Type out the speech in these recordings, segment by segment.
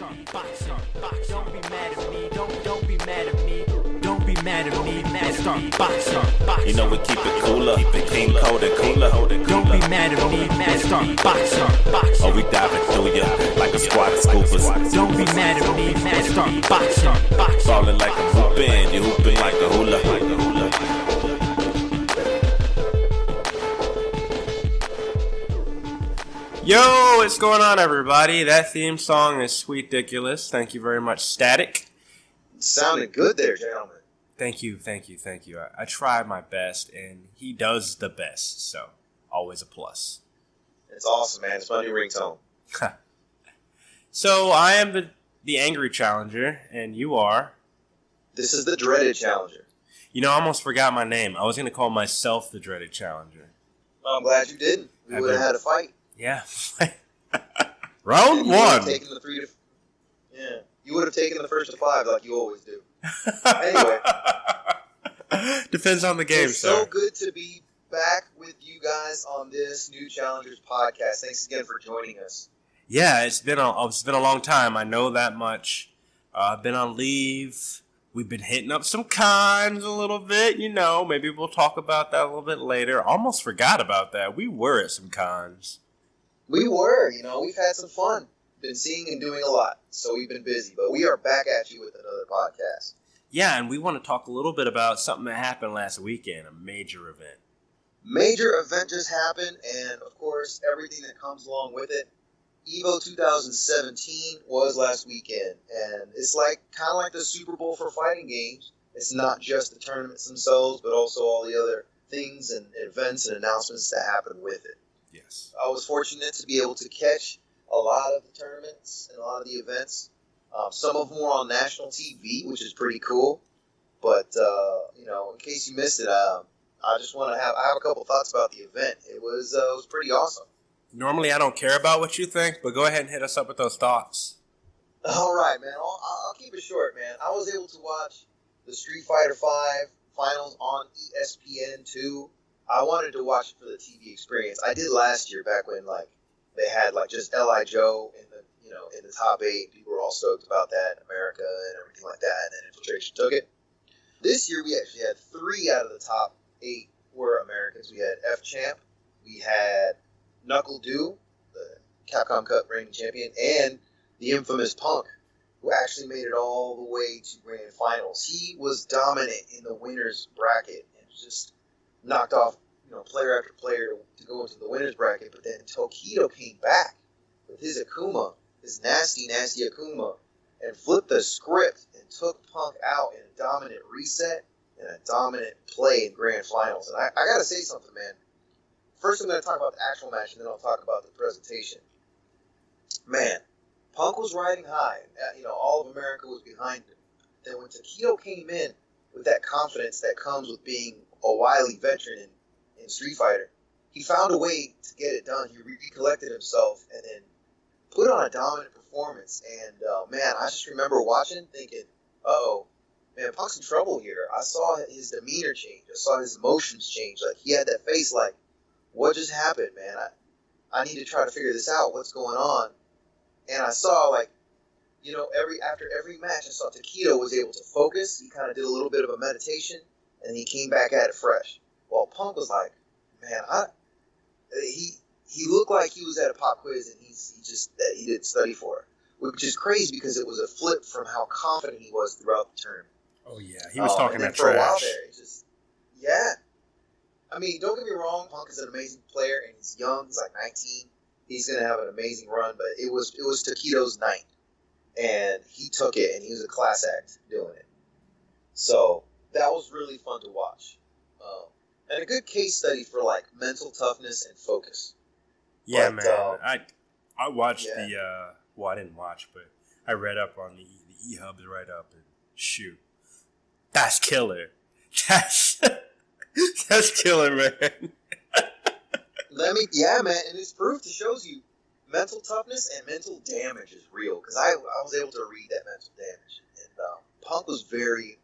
start boxing. Don't be mad at me. Don't don't be mad at me. Don't be mad at me. Let's start boxing. You know we keep it cooler, the king cold and cooler. Don't be mad at me. Let's start boxing. Oh, we diving through ya like a squad of scoopers. Don't be mad at me. Let's start boxing. Falling like a hoopin', you hooping like a hula. Yo, what's going on, everybody? That theme song is sweet ridiculous. Thank you very much, Static. Sounded good there, gentlemen. Thank you, thank you, thank you. I, I try my best, and he does the best, so always a plus. It's awesome, man. It's my new ringtone. So I am the the angry challenger, and you are. This is the dreaded challenger. You know, I almost forgot my name. I was gonna call myself the dreaded challenger. Well, I'm glad you didn't. We would have had a fight. Yeah. Round You one. taken the three to. Yeah, you would have taken the first to five like you always do. Anyway. Depends on the game, it's sir. so good to be back with you guys on this new Challengers podcast. Thanks again for joining us. Yeah, it's been a it's been a long time. I know that much. Uh, I've been on leave. We've been hitting up some cons a little bit. You know, maybe we'll talk about that a little bit later. Almost forgot about that. We were at some cons. We were, you know, we've had some fun. Been seeing and doing a lot, so we've been busy. But we are back at you with another podcast. Yeah, and we want to talk a little bit about something that happened last weekend, a major event. major event just happened, and of course, everything that comes along with it. Evo 2017 was last weekend, and it's like kind of like the Super Bowl for fighting games. It's not just the tournaments themselves, but also all the other things and events and announcements that happen with it. Yes. I was fortunate to be able to catch a lot of the tournaments and a lot of the events. Um, some of them were on national TV, which is pretty cool. But uh, you know, in case you missed it, um, I just want to have I have a couple thoughts about the event. It was uh, it was pretty awesome. Normally, I don't care about what you think, but go ahead and hit us up with those thoughts. All right, man. I'll, I'll keep it short, man. I was able to watch the Street Fighter Five finals on ESPN two. I wanted to watch it for the TV experience. I did last year, back when like they had like just Li Joe in the you know in the top eight. People were all stoked about that in America and everything like that. And then Infiltration took it. This year we actually had three out of the top eight were Americans. We had F Champ, we had NuckleDu, the Capcom Cup reigning champion, and the infamous Punk, who actually made it all the way to grand finals. He was dominant in the winners bracket and just knocked off you know player after player to, go into the winners bracket. But then Tokido came back with his Akuma, his nasty, nasty Akuma, and flipped the script and took Punk out in a dominant reset and a dominant play in grand finals. And I, I gotta say something, man. First, I'm gonna talk about the actual match, and then I'll talk about the presentation. Man, Punk was riding high. Uh, You know, all of America was behind him. Then when Tokido came in with that confidence that comes with being a wily veteran in, in Street Fighter, he found a way to get it done. He recollected himself and then put on a dominant performance. And uh, man, I just remember watching, thinking, "Oh, man, Punk's in trouble here." I saw his demeanor change. I saw his emotions change. Like he had that face, like, "What just happened, man? I, I need to try to figure this out. What's going on?" And I saw like, you know, every after every match, I saw Tokido was able to focus. He kind of did a little bit of a meditation, and he came back at it fresh. Well, Punk was like, "Man, I." He he looked like he was at a pop quiz, and he's he just that he didn't study for it, which is crazy because it was a flip from how confident he was throughout the tournament. Oh yeah, he was Oh, talking and then that a while trash. there. Just, yeah. I mean, don't get me wrong. Punk is an amazing player, and he's young. He's like 19. He's gonna have an amazing run, but it was it was Tokido's night, and he took it, and he was a class act doing it. So that was really fun to watch, um, and a good case study for like mental toughness and focus. Yeah, man. uh, I I watched yeah. the uh well I didn't watch, but I read up on the the E Hub's right up and shoot. That's killer. That's that's killer, man. Let me, yeah, man, and it's proof. It shows you mental toughness and mental damage is real. Because I, I was able to read that mental damage, and um, Punk was very,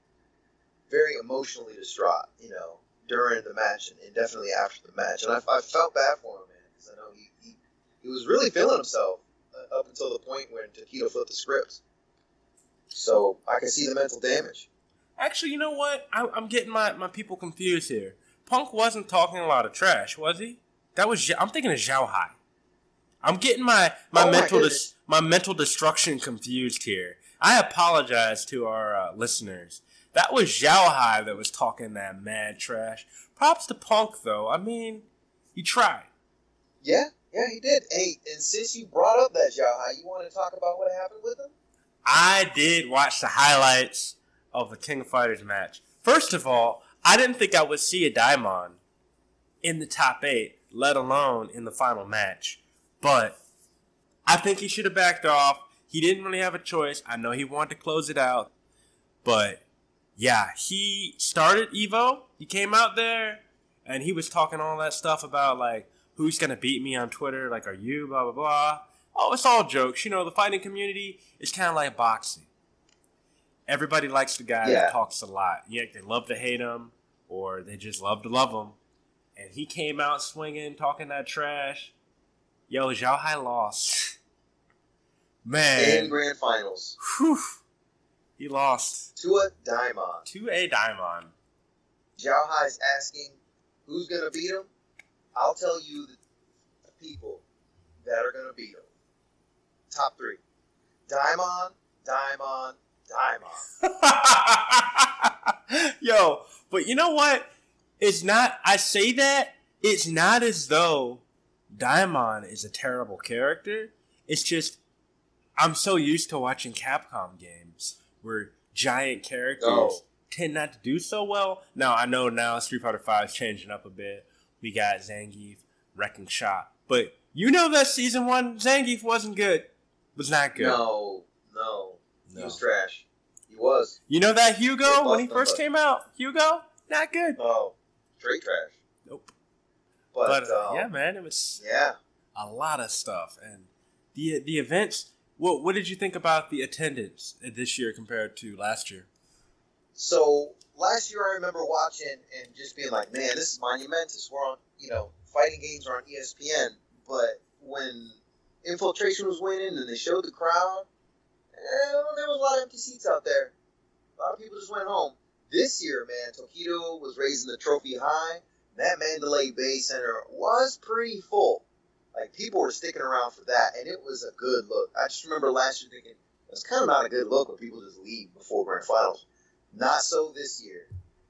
very emotionally distraught, you know, during the match and, and definitely after the match. And I, I felt bad for him, man, because I know he, he, he was really feeling himself. Uh, up until the point when Tokido flipped the script. So I can see the mental damage. Actually, you know what? I, I'm getting my, my people confused here. Punk wasn't talking a lot of trash, was he? That was I'm thinking of Xiaohai. I'm getting my my Oh mental goodness. dis, my mental destruction confused here. I apologize to our uh, listeners. That was Xiaohai that was talking that mad trash. Props to Punk though. I mean, he tried. Yeah, yeah, he did. Hey, and since you brought up that Xiaohai, you want to talk about what happened with him? I did watch the highlights of the King of Fighters match. First of all, I didn't think I would see a Daimon in the top eight, let alone in the final match. But I think he should have backed off. He didn't really have a choice. I know he wanted to close it out. But yeah, he started Evo. He came out there and he was talking all that stuff about like who's gonna beat me on Twitter, like are you, blah blah blah. Oh, it's all jokes. You know, the fighting community is kind of like boxing. Everybody likes the guy Yeah. that talks a lot. Yeah, they love to hate him, or they just love to love him. And he came out swinging, talking that trash. Yo, Xiaohai lost. Man. In grand finals, whew, he lost to a Daimon. to a Daimon. Xiaohai's asking who's going to beat him. I'll tell you the, the people that are going to beat him. Top three Daimon, Daimon, Daimon. Yo, but you know what? It's not. I say that it's not as though Daimon is a terrible character. It's just I'm so used to watching Capcom games where giant characters Oh. tend not to do so well. Now I know now Street Fighter Five is changing up a bit. We got Zangief, Wrecking Shot, but you know that season one Zangief wasn't good. Was not good. No, no. He was trash. He was. You know that Hugo when he first came out? Hugo, not good. No. Straight trash. Nope. But, But, uh, um, yeah, man, it was Yeah. a lot of stuff, and the the events. What what did you think about the attendance this year compared to last year? So last year I remember watching and just being like, man, this is monumentous. We're on, you know, fighting games are on ESPN. But when Infiltration was winning and they showed the crowd, eh, there was a lot of empty seats out there. A lot of people just went home. This year, man, Tokido was raising the trophy high. That Mandalay Bay Center was pretty full. Like people were sticking around for that, and it was a good look. I just remember last year thinking it's kind of not a good look when people just leave before grand finals. Not so this year.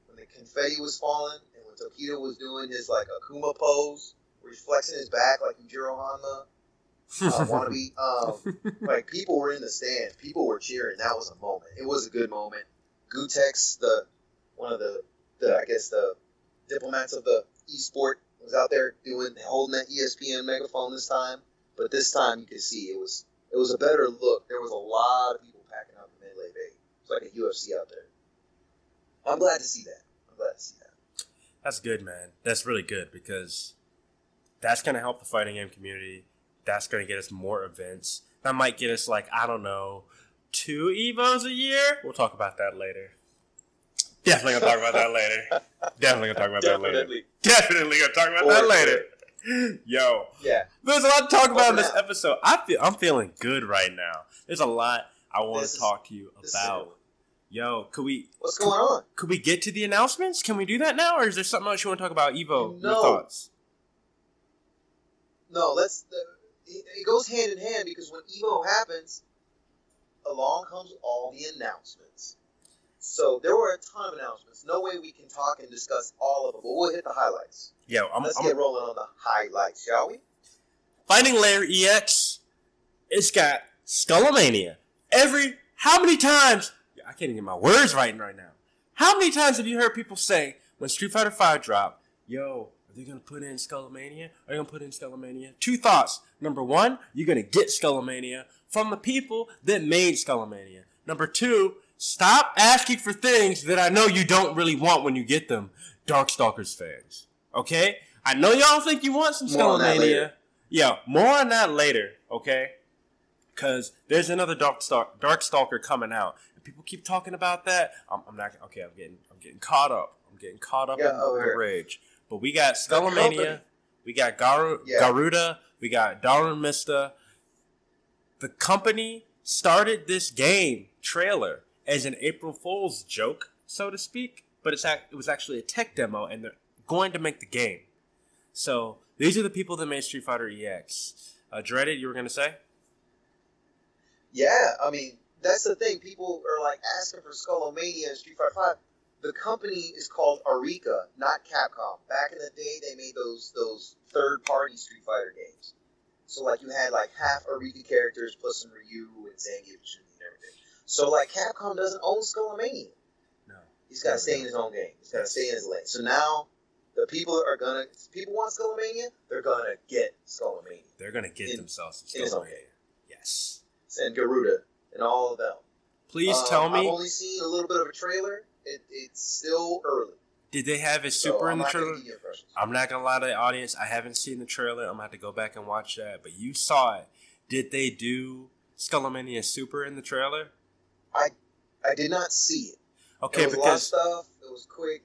When the confetti was falling and when Tokido was doing his like Akuma pose, where he's flexing his back like Yujiro Hanma, uh, wannabe, um, like people were in the stands, people were cheering. That was a moment. It was a good moment. Gootecks, the one of the, the I guess the diplomats of the esport, was out there doing holding that ESPN megaphone this time. But this time you could see it was it was a better look. There was a lot of people packing up in Mandalay Bay. It's like a UFC out there. I'm glad to see that. I'm glad to see that. That's good, man. That's really good because that's gonna help the fighting game community. That's gonna get us more events. That might get us like I don't know, two Evos a year. We'll talk about that later. Definitely gonna talk about that later. Definitely gonna talk about that later. Definitely. Definitely gonna talk about Or- that later. Yo, Yeah. there's a lot to talk about in this episode. I feel I'm feeling good right now. There's a lot I want to talk to you about. Yo, could we What's going on? could we get to the announcements? Can we do that now, or is there something else you want to talk about? Evo, your thoughts? No, let's. The, it, it goes hand in hand because when Evo happens, along comes all the announcements. So there were a ton of announcements. No way we can talk and discuss all of them, but we'll hit the highlights. Yo, I'm, Let's I'm get rolling on the highlights, shall we? Fighting Layer EX. It's got Skullomania. Every how many times? I can't even get my words right right now. How many times have you heard people say when Street Fighter Five dropped, "Yo, are they gonna put in Skullomania? Are they gonna put in Skullomania?" Two thoughts. Number one, you're gonna get Skullomania from the people that made Skullomania. Number two, stop asking for things that I know you don't really want when you get them. Darkstalkers fans. Okay? I know y'all think you want some More on that later. Yeah, more on that later, okay? Because there's another Dark Star- Darkstalker coming out. And people keep talking about that. I'm, I'm not okay. I'm getting I'm getting caught up. I'm getting caught up Yeah, in over the rage. But we got. Skullomania. We got Garu- Yeah. Garuda. We got Darun Mista. the company started this game trailer as an April Fool's joke, so to speak, but it's ac- it was actually a tech demo, and they're going to make the game. So these are the people that made Street Fighter EX. Uh, Dreaded, you were gonna say? Yeah, I mean that's the thing. People are like asking for Skullomania and Street Fighter Five. The company is called Arika, not Capcom. Back in the day, they made those those third party Street Fighter games. So like you had like half Arika characters plus some Ryu and Zangief. So like Capcom doesn't own Skullomania. No. He's got to stay in his own game. He's got to stay in his lane. So now the people are gonna people want Skullomania. They're gonna get Skullomania They're gonna get In- themselves in his own Skullomania. Yes. and Garuda and all of them. Please Um, tell me. I've only seen a little bit of a trailer. It, it's still early. did they have so super I'm in the trailer? give you impressions. I'm not gonna lie to the audience. I haven't seen the trailer. I'm gonna have to go back and watch that. But you saw it. Did they do Skullomania Super in the trailer? I I did not see it. Okay, it was a lot of stuff. It was quick.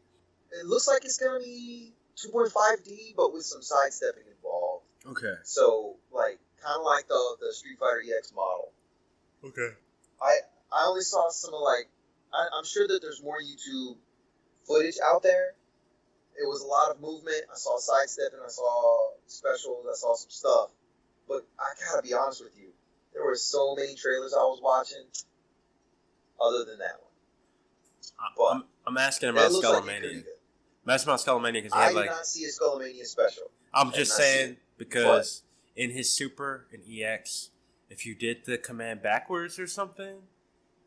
It looks like it's gonna be 2.5D, but with some sidestepping involved. okay, So like kind of like the the Street Fighter EX model. okay, I I only saw some of like I, I'm sure that there's more YouTube footage out there. It was a lot of movement. I saw sidestepping. I saw specials. I saw some stuff. But I gotta be honest with you, there were so many trailers I was watching. Other than that one, I'm, I'm asking about looks like it could be Skullomania. good. I'm asking about Skullomania because I did like. not see a Skullomania special. I'm just saying because in his Super and EX, if you did the command backwards or something,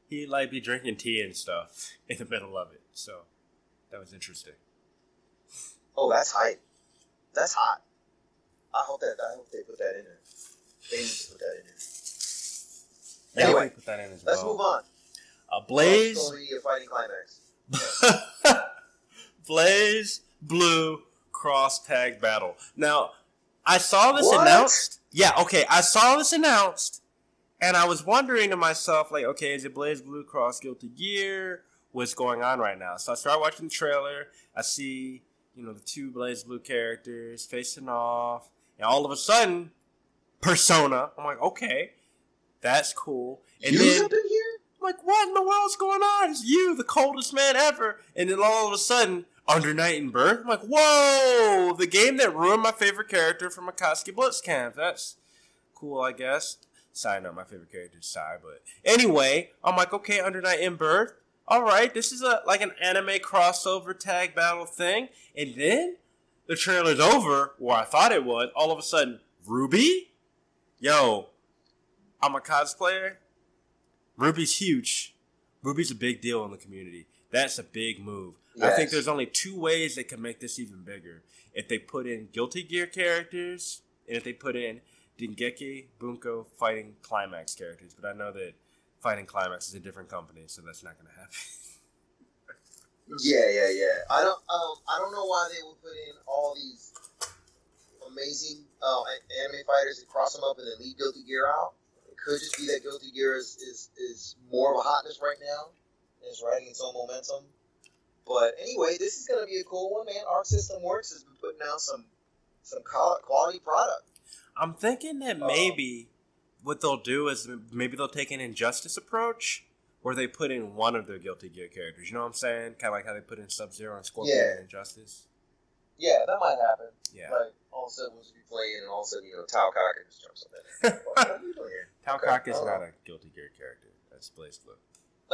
he'd like be drinking tea and stuff in the middle of it. So that was interesting. Oh, that's hype. That's hot. I hope that I hope they put that in there. They need to put that in there. Anyway, put that in as Let's well. move on. Blaze. Fighting climax. Blaze Blue cross tag battle. Now, I saw this What? announced. Yeah, okay, I saw this announced, and I was wondering to myself, like, okay, is it BlazBlue cross Guilty Gear? What's going on right now? So I start watching the trailer. I see, you know, the two BlazBlue characters facing off, and all of a sudden, Persona. I'm like, okay, that's cool. And Use then here? I'm like, what in the world's going on? It's you, the coldest man ever. And then all of a sudden, Under Night In-Birth. I'm like, whoa! The game that ruined my favorite character from Akatsuki Blitzkampf. That's cool, I guess. Side note, my favorite character Sai, but anyway, I'm like, okay, Under Night In-Birth. All right, this is a like an anime crossover tag battle thing. And then the trailer's over, where I thought it was. All of a sudden, Ruby? Yo, I'm a cosplayer. Ruby's huge. Ruby's a big deal in the community. That's a big move. I think there's only two ways they can make this even bigger. If they put in Guilty Gear characters, and if they put in Dengeki Bunko fighting Climax characters. But I know that fighting Climax is a different company, so that's not going to happen. Yeah, yeah, yeah. I don't, um, I don't know why they would put in all these amazing uh, anime fighters and cross them up and then leave Guilty Gear out. Could just be that Guilty Gear is, is, is more of a hotness right now and it's riding its own momentum. But anyway, this is gonna be a cool one, man. Arc System Works has been putting out some some quality product. I'm thinking that Um, maybe what they'll do is maybe they'll take an injustice approach where they put in one of their Guilty Gear characters. You know what I'm saying? Kind of like how they put in Sub Zero and Scorpion Yeah. in Injustice. Yeah, that might happen. Yeah. Like all of a sudden we'll be playing and all of a sudden, you know, Taokaka just jumps up in it. what are you doing here? Taokaka is Oh. not a Guilty Gear character. That's BlazBlue.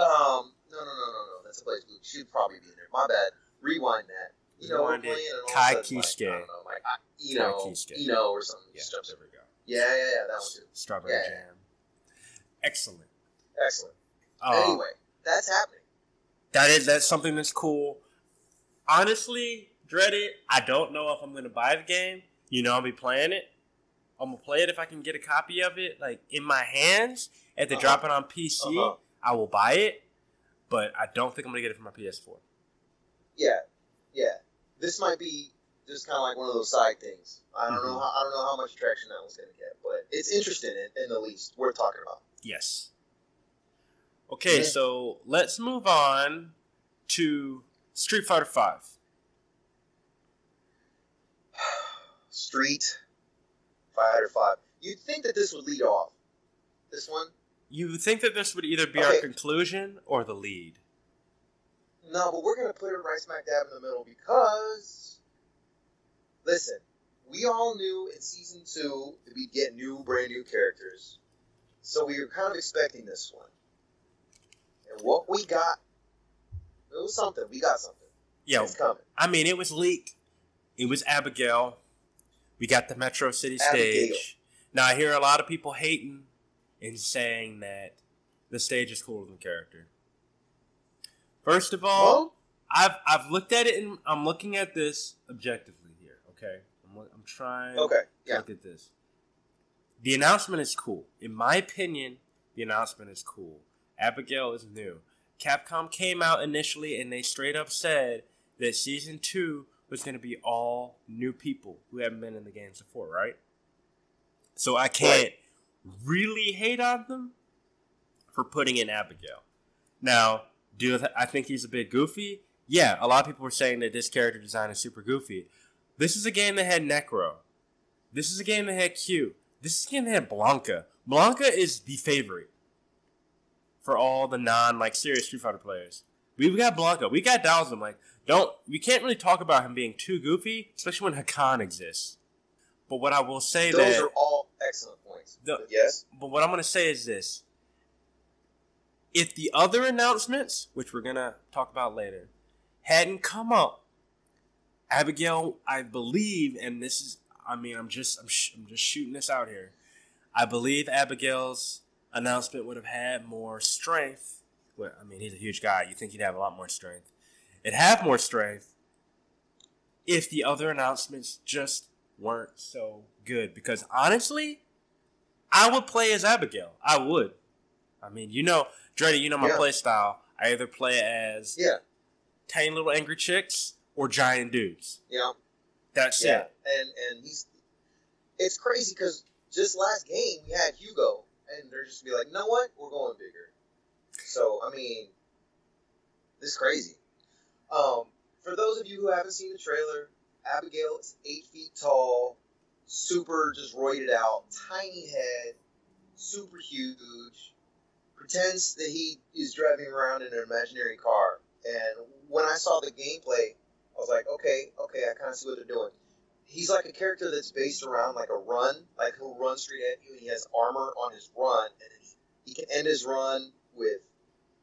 Um, no, no, no, no, no. That's a place blue. Should probably be in there. My bad. Rewind that. You know, we're Rewind it. playing and all of a sudden, Like, I don't know, like, I, you know, Ky Kiske. you know, or something. Yeah, Just jumps there we go. Yeah, yeah, yeah. That one too. Strawberry Yeah. Jam. Excellent. Excellent. Uh, anyway, that's happening. That is that's something that's cool. Honestly, Dreaded, I don't know if I'm gonna buy the game. You know, I'll be playing it. I'm gonna play it if I can get a copy of it, like in my hands. If they Uh-huh. drop it on PC, Uh-huh. I will buy it. But I don't think I'm gonna get it for my PS4. Yeah, yeah. This might be just kind of like one of those side things. I don't know. Mhm. How, I don't know how much traction that one's gonna get, but it's interesting in, in the least. Worth talking about. Yes. Okay, Yeah. so let's move on to Street Fighter Five. Street Fighter Five. You'd think that this would lead off. This one? You would think that this would either be our conclusion or the lead. No, but we're gonna put it right smack dab in the middle because listen, we all knew in season two that we'd get new, brand new characters, so we were kind of expecting this one. And what we got, it was something. We got something. Yeah, It's coming. I mean, it was leaked. It was Abigail. We got the Metro City Abigail. stage. Now I hear a lot of people hating and saying that the stage is cooler than the character. First of all, Well, I've I've looked at it and I'm looking at this objectively here. Okay, I'm, I'm trying. okay, to yeah, Look at this. The announcement is cool. In my opinion, the announcement is cool. Abigail is new. Capcom came out initially and they straight up said that season two was going to be all new people who haven't been in the games before, right? So I can't really hate on them for putting in Abigail. Now, do I think he's a bit goofy? Yeah, a lot of people were saying that this character design is super goofy. This is a game that had Necro. This is a game that had Q. This is a game that had Blanca. Blanca is the favorite for all the non like serious Street Fighter players. We've got Blanca. We got Dhalsim. Like, don't we can't really talk about him being too goofy, especially when Hakan exists. But what I will say those that are all excellent points. The- yes, but what I'm gonna say is this: if the other announcements, which we're gonna talk about later, hadn't come up, Abigail, I believe, and this is, I mean, I'm just, I'm, sh- I'm just shooting this out here. I believe Abigail's announcement would have had more strength. Well, I mean, he's a huge guy. You think he'd have a lot more strength. It'd have more strength if the other announcements just weren't so good. Because honestly, I would play as Abigail. I would. I mean, you know, Dreddy, you know my Yeah. play style. I either play as yeah, tiny little angry chicks or giant dudes. Yeah. That's yeah, it. and and he's. It's crazy because just last game we had Hugo, and they're just be like, you know what, we're going bigger. So I mean, this is crazy. Um, for those of you who haven't seen the trailer, Abigail is eight feet tall, super just roided out, tiny head, super huge, pretends that he is driving around in an imaginary car. And when I saw the gameplay, I was like, okay, okay, I kind of see what they're doing. He's like a character that's based around like a run, like he'll run straight at you, and he has armor on his run, and he, he can end his run with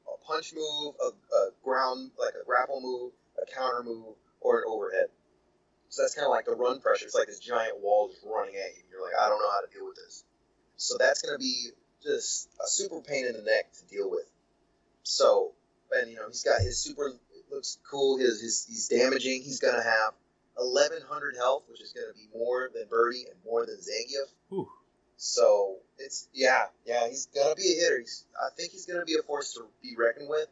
a punch move, a, a ground like a grapple move, a counter move, or an overhead. So that's kind of like the run pressure. It's like this giant wall just running at you. You're like, I don't know how to deal with this. So that's going to be just a super pain in the neck to deal with. So, and you know, he's got his super looks cool. His, his he's damaging. He's going to have 1100 health, which is going to be more than Birdie and more than Zangief. Whew. So it's yeah, yeah. He's gonna be a hitter. He's, I think he's gonna be a force to be reckoned with.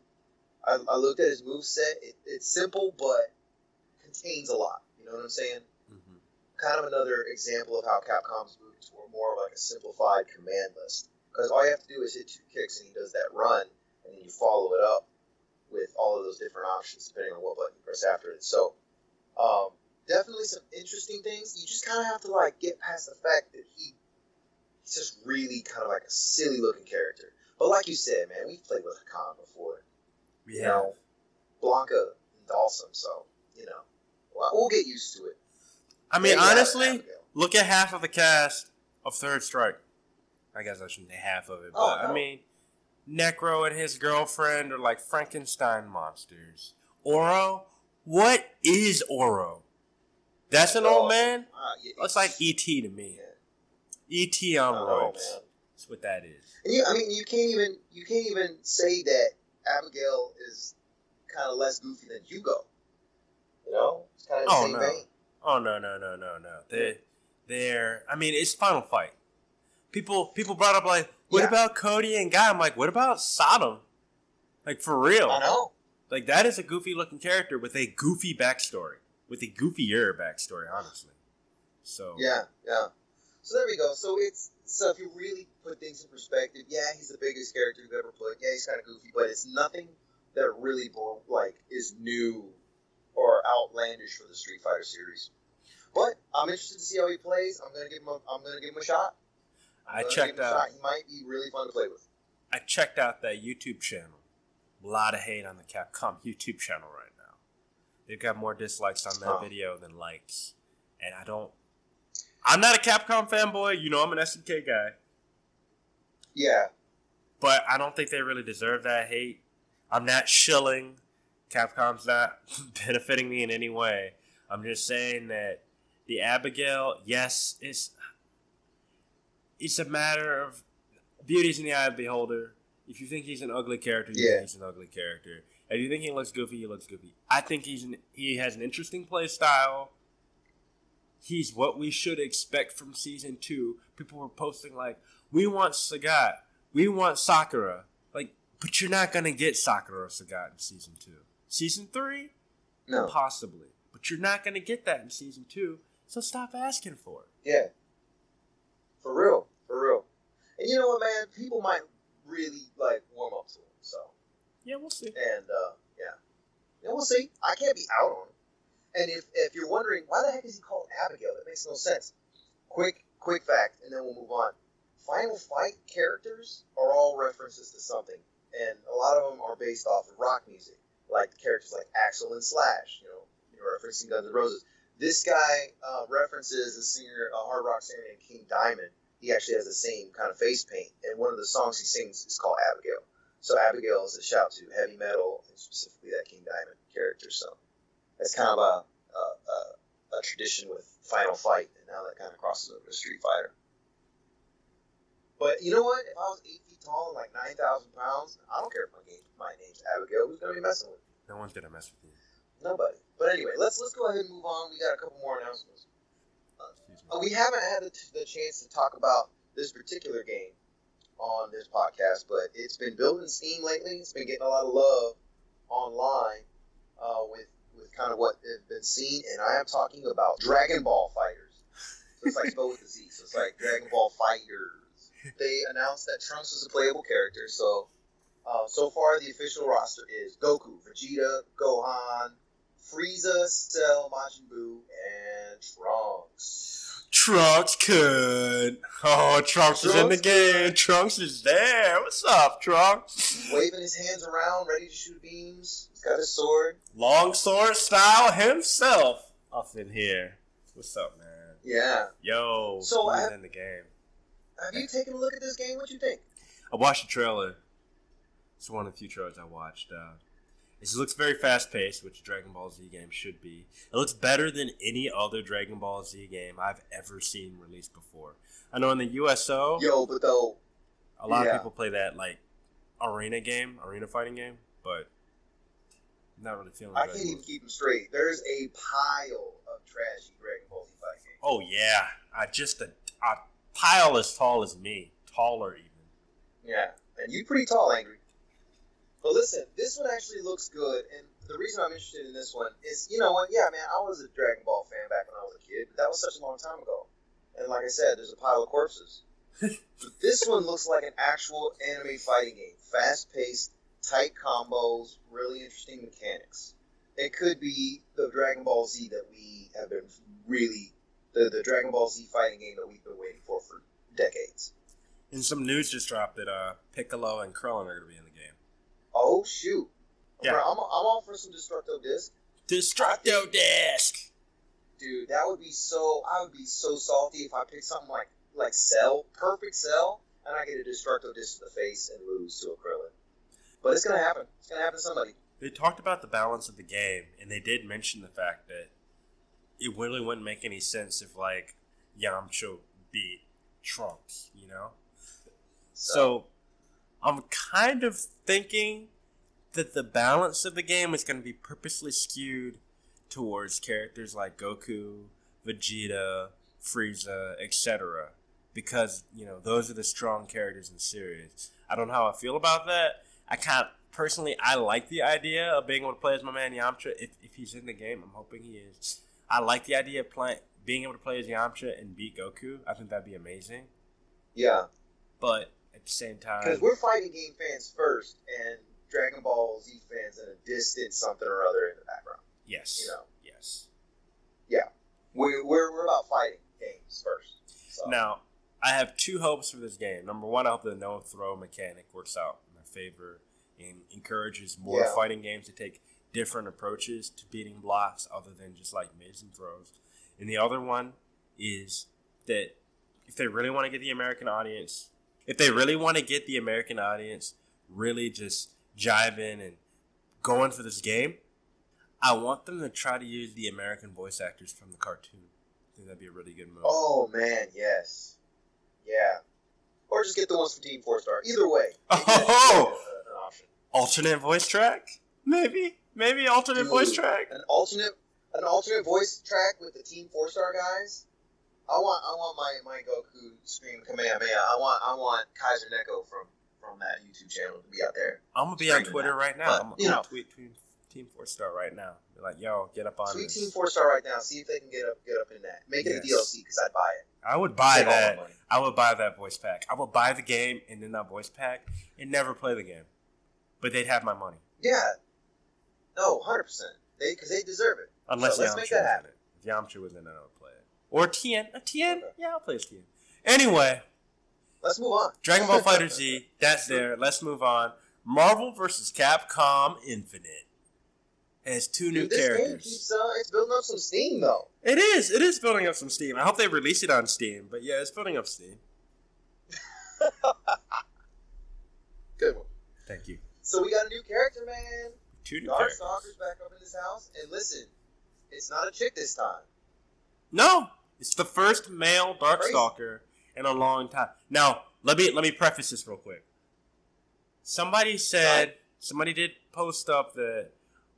I, I looked at his move set. It, it's simple, but contains a lot. You know what I'm saying? Mhm. Kind of another example of how Capcom's moving toward more of like a simplified command list. Because all you have to do is hit two kicks, and he does that run, and then you follow it up with all of those different options depending on what button you press after it. So, um, definitely some interesting things. You just kind of have to like get past the fact that he he's just really kind of like a silly looking character. But like you said, man, we've played with Hakan before. We You have. know, Blanca and Dhalsim, so you know, well, we'll get used to it. I mean, There you have it, honestly, look at half of the cast of Third Strike. I guess I shouldn't say half of it, but Oh, I mean, Necro and his girlfriend are like Frankenstein monsters. Oro, what is Oro? That's an old man. Ah, yeah, Looks like ET to me. ET oh, on Oh, ropes. man. That's what that is. And you, I mean, you can't even you can't even say that Abigail is kind of less goofy than Hugo. You know, it's kind of the Oh, same no. vein. Oh no no no no no. They they're I mean it's Final Fight. People people brought up like what Yeah. about Cody and Guy? I'm like what about Sodom? Like for real. I know. Like that is a goofy looking character with a goofy backstory. With a goofier backstory, honestly. So Yeah, yeah. So there we go. So it's so if you really put things in perspective, yeah, he's the biggest character you've ever put. Yeah, he's kind of goofy, but it's nothing that really like is new or outlandish for the Street Fighter series. But I'm interested to see how he plays. I'm gonna give him. A, I'm gonna give him a shot. I checked give him a out. He might be really fun to play with. I checked out that YouTube channel. A lot of hate on the Capcom YouTube channel right now. They've got more dislikes on that Huh. video than likes, and I don't. I'm not a Capcom fanboy. You know, I'm an SNK guy, Yeah, but I don't think they really deserve that hate. I'm not shilling. Capcom's not benefiting me in any way. I'm just saying that the Abigail, yes, it's it's a matter of beauty's in the eye of the beholder. If you think he's an ugly character, you Yeah. think he's an ugly character. If you think he looks goofy, he looks goofy. I think he's an, he has an interesting play style. He's what we should expect from season two. People were posting like, "We want Sagat, we want Sakura." Like, but you're not gonna get Sakura or Sagat in season two. Season three, no, possibly, but you're not gonna get that in season two. So stop asking for it. yeah, for real, for real. And you know what, man? People might really like warm up to him. So, Yeah, we'll see. and uh, yeah, yeah, we'll see. I can't be out on him. And if if you're wondering why the heck is he called Abigail, that makes no sense. Quick, quick fact, and then we'll move on. Final Fight characters are all references to something, and a lot of them are based off of rock music, like characters like Axel and Slash, you know, you know referencing Guns N' Roses. This guy uh, references a singer, a hard rock singer named King Diamond. He actually has the same kind of face paint, and one of the songs he sings is called Abigail. So Abigail is a shout to heavy metal, and specifically that King Diamond character. So that's kind of a, a, a, a tradition with Final Fight, and now that kind of crosses over to Street Fighter. But you know what? If I was eight feet tall and like nine thousand pounds, I don't care if my name my name's Abigail. Who's gonna be messing with? me? No one's gonna mess with you. Nobody. But anyway, let's let's go ahead and move on. We got a couple more announcements. Uh, we haven't had the, the chance to talk about this particular game on this podcast, but it's been building steam lately. It's been getting a lot of love online uh, with with kind of what has been seen, and I am talking about Dragon Ball FighterZ. So it's like spelled with a Z, so it's like Dragon Ball FighterZ. They announced that Trunks is a playable character, so uh, so far the official roster is Goku, Vegeta, Gohan, Frieza, Cell, Majin Buu, and Trunks. Trunks could. Oh, Trunks, is in the Trunks game. Trunks is there. What's up, Trunks? Waving his hands around, ready to shoot beams. He's got his sword. Long sword style himself up in here. What's up, man? Yeah. Yo, So, he's in the game. Have you taken a look at this game? What you think? I watched the trailer. It's one of the few trailers I watched. Uh, it looks very fast paced, which Dragon Ball Z game should be. It looks better than any other Dragon Ball Z game I've ever seen released before. I know in the USO, Yo, but though, a lot yeah. of people play that like arena game, arena fighting game, but I'm not really feeling. I can't even keep them straight. There's a pile of trashy Dragon Ball Z fighting games. Oh yeah, I just a, a pile as tall as me, taller even. Yeah, and you pretty tall, Angry. But listen, this one actually looks good, and the reason I'm interested in this one is, you know what? Yeah, man, I was a Dragon Ball fan back when I was a kid, but that was such a long time ago. And like I said, there's a pile of corpses. but this one looks like an actual anime fighting game, fast-paced, tight combos, really interesting mechanics. It could be the Dragon Ball Z that we have been really the, the Dragon Ball Z fighting game that we've been waiting for for decades. And some news just dropped that uh, Piccolo and Krillin are going to be in. Oh shoot! Yeah. Bro, I'm, I'm all for some Destructo Disc, Destructo Disc. dude. That would be so. I would be so salty if I picked something like like Cell, perfect Cell, and I get a Destructo Disc to the face and lose to a Krillin. But it's gonna happen. It's gonna happen to somebody. They talked about the balance of the game, and they did mention the fact that it really wouldn't make any sense if like Yamcha beat Trunks, you know. So I'm kind of thinking that the balance of the game is going to be purposely skewed towards characters like Goku, Vegeta, Frieza, etc. Because you know those are the strong characters in the series. I don't know how I feel about that. I kind of personally I like the idea of being able to play as my man Yamcha if, if he's in the game. I'm hoping he is. I like the idea of playing being able to play as Yamcha and beat Goku. I think that'd be amazing. yeah, But at the same time, because we're fighting game fans first, and Dragon Ball Z fans in a distant something or other in the background. yes, You know, yes. Yeah. We're we're, we're about fighting games first. So. Now, I have two hopes for this game. Number one, I hope the no throw mechanic works out in my favor and encourages more Yeah. fighting games to take different approaches to beating blocks other than just like mids and throws. And the other one is that if they really want to get the American audience, if they really want to get the American audience really just jiving and going for this game, I want them to try to use the American voice actors from the cartoon. I think that'd be a really good move. Oh man, yes, yeah. Or just get the ones from Team Four Star. Either way, maybe that should be Oh! an option. alternate voice track? Maybe, maybe alternate Dude, voice track. An alternate, an alternate voice track with the Team Four Star guys. I want, I want my my Goku scream Kamehameha. I want, I want Kaiser Neko from from that YouTube channel to be out there. I'm gonna be on Twitter that. right now. But, I'm, you I'm know. gonna tweet Team, Team Four Star right now. Be like, yo, get up on Tweet this. Team Four Star right now. See if they can get up, get up in that. Make it a DLC because I'd buy it. I would buy Save that. I would buy that voice pack. I would buy the game and then that voice pack and never play the game. But they'd have my money. Yeah. No, hundred percent. They because they deserve it. Unless So let's Yamcha make was that in happen. it. If Yamcha was in it, I would play it. Or Tien. A Tien? Yeah, I'll play as Tien. Anyway, Let's move on. Dragon Ball Fighter Z, that's there. Let's move on. Marvel vs. Capcom Infinite has two new Dude, this game characters. keeps uh, it's building up some steam though. It is. It is building up some steam. I hope they release it on Steam. But yeah, it's building up steam. Good one. Thank you. So we got a new character, man. Two new characters. Darkstalker's back up in this house, and listen, it's not a chick this time. No, it's the first male Darkstalker in a long time. Now, let me let me preface this real quick. Somebody said somebody did post up that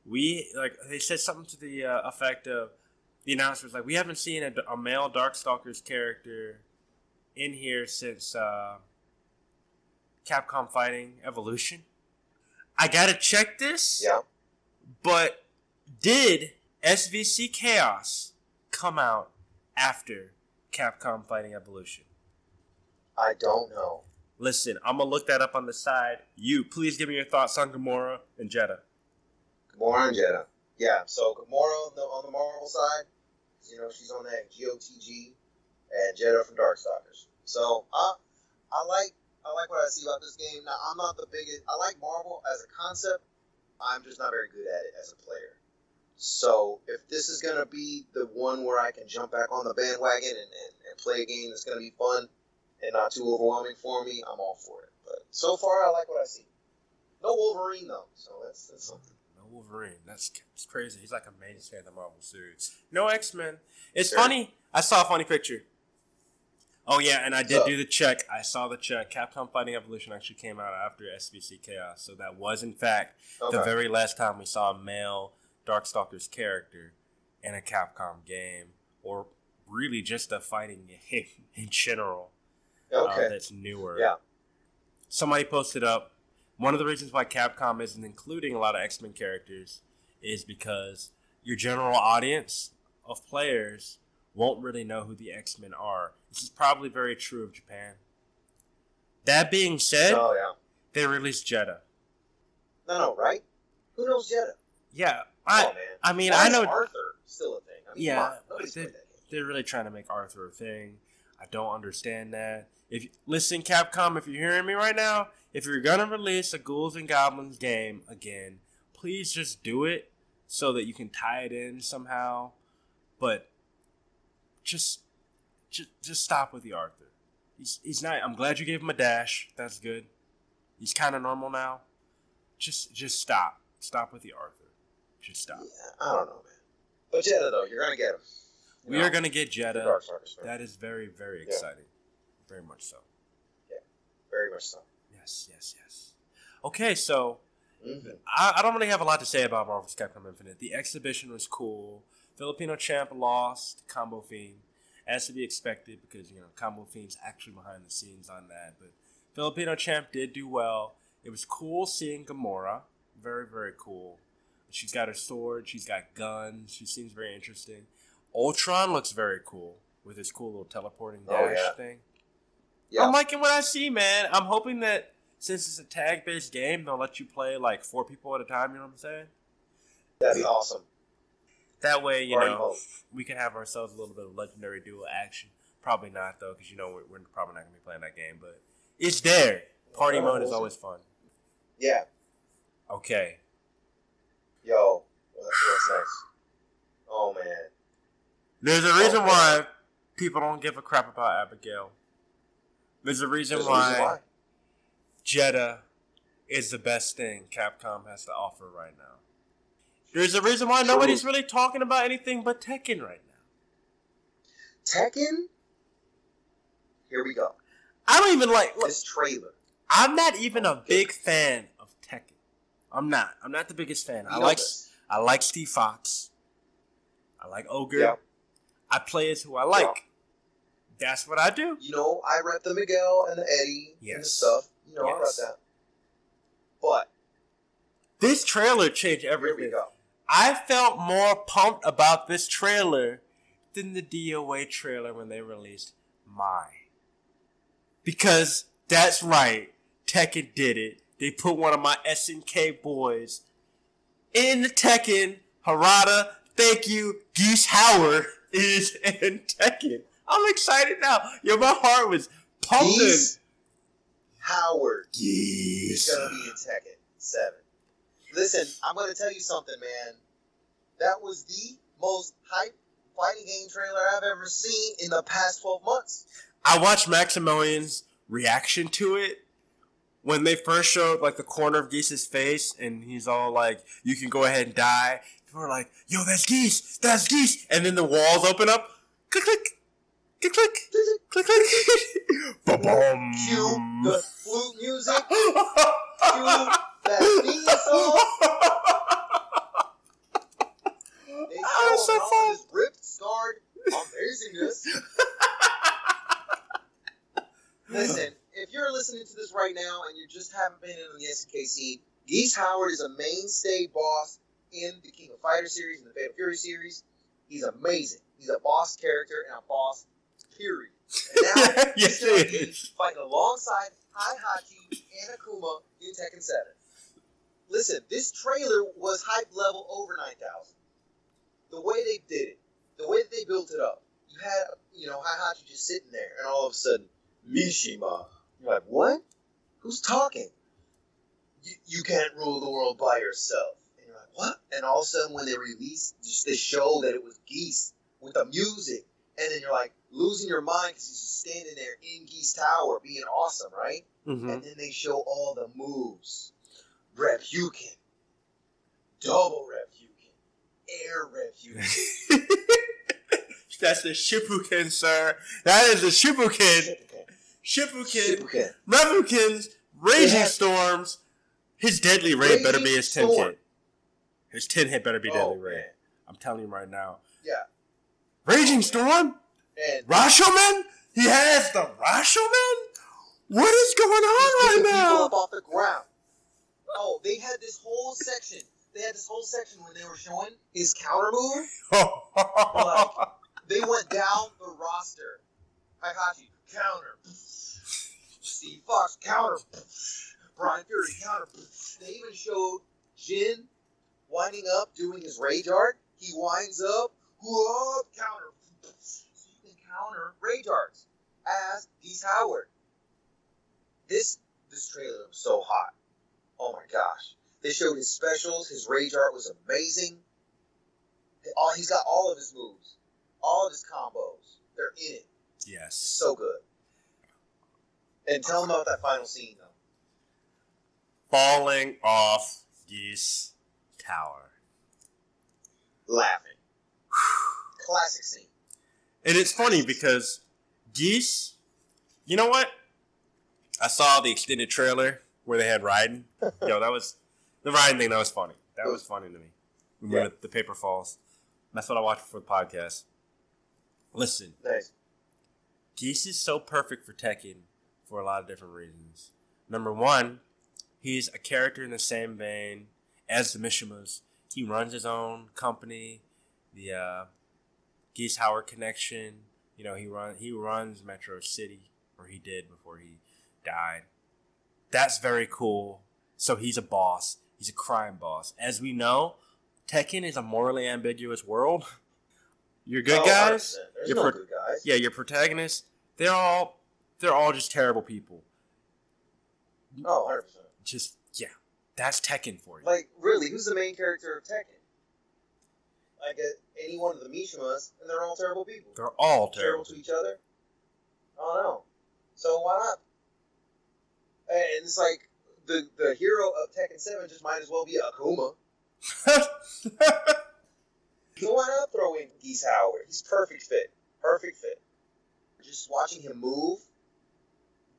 we like they said something to the uh, effect of the announcer was like we haven't seen a, a male Darkstalker's character in here since uh, Capcom Fighting Evolution. I gotta check this. Yeah. But did SVC Chaos come out after Capcom Fighting Evolution? I don't know. Listen, I'm gonna look that up on the side. You, please give me your thoughts on Gamora and Jeddah. Gamora and Jeddah. Yeah. So Gamora on the on the Marvel side, you know, she's on that GOTG, and Jeddah from Darkstalkers. So I I like I like what I see about this game. Now I'm not the biggest. I like Marvel as a concept. I'm just not very good at it as a player. So if this is gonna be the one where I can jump back on the bandwagon and, and, and play a game that's gonna be fun and not too overwhelming for me, I'm all for it. But so far, I like what I see. No Wolverine though, so that's that's something. No Wolverine. That's, that's crazy. He's like a mainstay of the Marvel series. No X Men. It's Sure. funny. I saw a funny picture. Oh yeah, and I did So- do the check. I saw the check. Capcom Fighting Evolution actually came out after SVC Chaos, so that was in fact Okay. the very last time we saw a male Darkstalker's character in a Capcom game, or really just a fighting game in general uh, okay. that's newer. Yeah. Somebody posted up one of the reasons why Capcom isn't including a lot of X Men characters is because your general audience of players won't really know who the X Men are. This is probably very true of Japan. That being said, oh yeah. they released Jeddah. No, no, right? Who knows Jeddah? Yeah, I, man. I mean, Why I know Arthur still a thing. I mean, Yeah, on, they- played that game. they're really trying to make Arthur a thing. I don't understand that. If listen, Capcom, if you're hearing me right now, if you're gonna release a Ghouls and Goblins game again, please just do it so that you can tie it in somehow. But just, just, just stop with the Arthur. He's he's not. I'm glad you gave him a dash. That's good. He's kind of normal now. Just, just stop. Stop with the Arthur. Just stop. Yeah, I don't know, man. But Jeddah though, you're gonna get him. You We know, are gonna get Jeddah. That is very, very Yeah. exciting. Very much so. Yeah, very much so. Yes, yes, yes. Okay, so Mhm. I, I don't really have a lot to say about Marvel's Capcom Infinite. The exhibition was cool. Filipino champ lost Combo Fiend, as to be expected because you know Combo Fiend's actually behind the scenes on that. But Filipino champ did do well. It was cool seeing Gamora. Very, very cool. She's got her sword. She's got guns. She seems very interesting. Ultron looks very cool with his cool little teleporting Oh, dash yeah. thing. Yeah. I'm liking what I see, man. I'm hoping that since it's a tag based game, they'll let you play like four people at a time. You know what I'm saying? That'd be awesome. That way, you know, hope. we can have ourselves a little bit of legendary duo action. Probably not though, because you know we're, we're probably not gonna be playing that game. But it's there. Party Oh, mode is always fun. Yeah. Okay. Yo, what's, next? Oh man. There's a reason Okay. why people don't give a crap about Abigail. There's a reason There's a why, reason why. Jeddah is the best thing Capcom has to offer right now. There's a reason why True. nobody's really talking about anything but Tekken right now. Tekken. Here we go. I don't even like. Look, This trailer. I'm not even a big fan. I'm not. I'm not the biggest fan. You I like. this. I like Steve Fox. I like Ogre. Yeah. I play as who I like. That's what I do. You know, I rep the Miguel and the Eddie and the stuff. You know, I rep Yes. that. But This trailer changed here we everything. go. I felt more pumped about this trailer than the DOA trailer when they released My. Because that's right, Tekken did it. They put one of my SNK boys in the Tekken. Harada, thank you. Geese Howard is in Tekken. I'm excited now. Yo, my heart was pumping. Geese Howard is Geese. gonna be in Tekken Seven. Listen, I'm gonna tell you something, man. That was the most hype fighting game trailer I've ever seen in the past 12 months. I watched Maximilian's reaction to it when they first showed like the corner of Geese's face, and he's all like, "You can go ahead and die." People were like, "Yo, that's Geese! That's Geese!" And then the walls open up. Click click, click click, click click. Ba boom. Cue the flute music. Cue that theme song. They show ah, was so him fun. ripped, scarred amazingness. Listen, if you're listening to this right now and you just haven't been in the scene, Geese Howard is a mainstay boss in the King of Fighters series and the Fatal Fury series. He's amazing. He's a boss character and a boss, period. And now yes, he's he is. fighting alongside Heihachi and Akuma in Tekken 7. Listen, this trailer was hype level over 9,000. The way they did it, the way that they built it up, you had, you know, Heihachi just sitting there, and all of a sudden, Mishima. You're like, what? Who's talking? You, you can't rule the world by yourself. And you're like, what? And all of a sudden, when they released, just they show that it was Geese with the music, and then you're like losing your mind because he's just standing there in Geese Tower being awesome, right? Mhm. And then they show all the moves. Reppuken. Double Reppuken. Air Reppuken. That's the Shippuken, sir. That is the Shippuken. Shippuken. Shippuken. Revukin's Raging Yeah. Storms. His Deadly Rave better be his 10 Storm. hit. His 10 hit better be Oh, Deadly Rave. man. I'm telling you right now. Yeah. Raging Storm? And Rashomon? He has the Rashomon? What is going on right now? up off the ground. Oh, they had this whole section. They had this whole section when they were showing his counter move. They went down the roster. Heihachi, counter. Steve Fox, counter. Brian Fury, counter. They even showed Jin winding up, doing his rage art. He winds up, whoop, counter. So you can counter rage arts as Geese Howard. This this trailer was so hot. Oh my gosh. They showed his specials. His rage art was amazing. All he's got all of his moves, all of his combos. They're in it. yes. So good. And tell them about that final scene though. Falling off Geese Tower. Laughing. Classic scene. And it's funny because Geese, you know what? I saw the extended trailer where they had riding. Yo, that was the riding thing. That was funny. That was funny to me. When Yeah. the, the paper falls. That's what I watched for the podcast. Listen, Nice. Geese is so perfect for Tekken for a lot of different reasons. Number one, he's a character in the same vein as the Mishimas. He runs his own company, the uh, Geese Howard Connection. You know, he run he runs Metro City, or he did before he died. That's very cool. So he's a boss. He's a crime boss. As we know, Tekken is a morally ambiguous world. Your good Oh, guys, 100%. There's no pro- good guys. yeah, your protagonists, they're all they're all just terrible people. Oh, 100 percent. Just yeah, that's Tekken for you. Like, really, who's the main character of Tekken? I get uh, any one of the Mishimas, and they're all terrible people. they're all terrible terrible. to each other. I don't know. So why not? And it's like the the hero of Tekken Seven just might as well be Akuma. So why not throw in Geese Howard? He's perfect fit. Perfect fit. Just watching him move,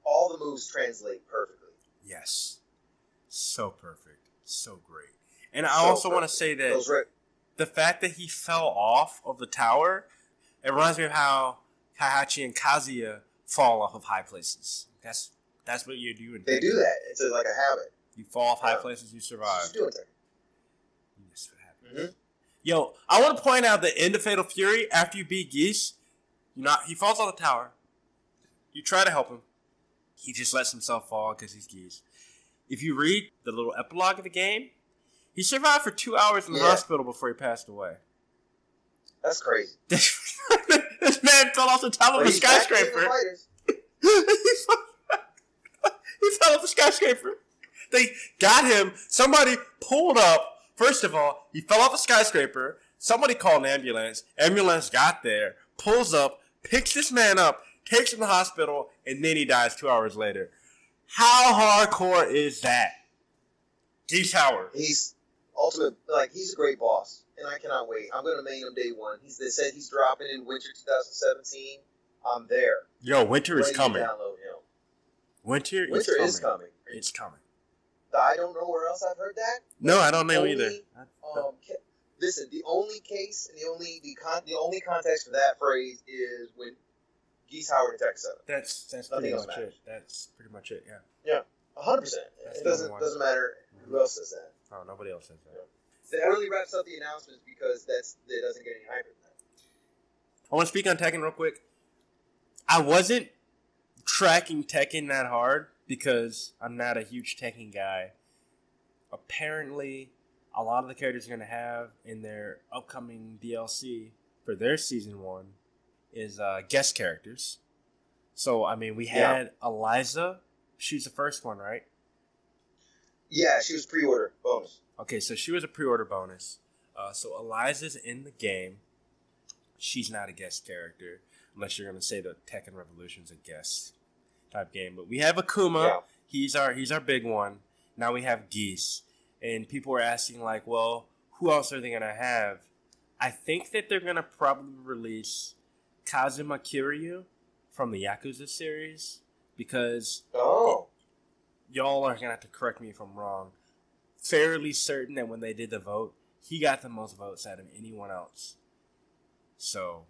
all the moves translate perfectly. yes, so perfect, so great. And I So also want to say that re- the fact that he fell off of the tower, it reminds me of how Heihachi and Kazuya fall off of high places. That's that's what you do in they do that. It's like a habit. You fall off high Yeah. places, you survive. just doing Tekken. That's what happens. Mhm. Yo, I want to point out the end of Fatal Fury after you beat Geese. You know, he falls off the tower. You try to help him. He just lets himself fall because he's Geese. If you read the little epilogue of the game, he survived for two hours in the Yeah. hospital before he passed away. That's crazy. this man fell off the top of a he's back in the skyscraper. he, fell, he fell off a skyscraper. They got him. Somebody pulled up. First of all, he fell off a skyscraper. Somebody called an ambulance. Ambulance got there, pulls up, picks this man up, takes him to the hospital, and then he dies two hours later. How hardcore is that? Geese Howard. He's ultimate. Like he's a great boss, and I cannot wait. I'm gonna main him day one. He's they said he's dropping in winter 2017. I'm there. Yo, winter is Ready to coming. Download him. Winter, Winter is is coming. coming. It's coming. I don't know where else I've heard that. No, I don't know Only, either. Um, ca- listen, the only case, the only the con, the only context for that phrase is when Geese Howard attacked seven. That's that's Nothing pretty much matters. it. That's pretty much it. Yeah. A hundred percent. It doesn't doesn't matter who else says that. Oh, nobody else says that. That really wraps up the announcements because that's that doesn't get any hype than that. I want to speak on Tekken real quick. I wasn't tracking Tekken that hard because I'm not a huge Tekken guy. Apparently, a lot of the characters you're going to have in their upcoming DLC for their season one is uh, guest characters. So, I mean, we Yeah. had Eliza. She's the first one, right? Yeah, she was pre-order bonus. Okay, so she was a pre-order bonus. Uh, so Eliza's in the game. She's not a guest character, unless you're gonna say that Tekken Revolution's a guest type game. But we have Akuma. Yeah. He's our he's our big one. Now we have Geese, and people are asking like, well, who else are they gonna have? I think that they're gonna probably release Kazuma Kiryu from the Yakuza series because Oh, y'all are gonna have to correct me if I'm wrong. Fairly certain that when they did the vote, he got the most votes out of anyone else. So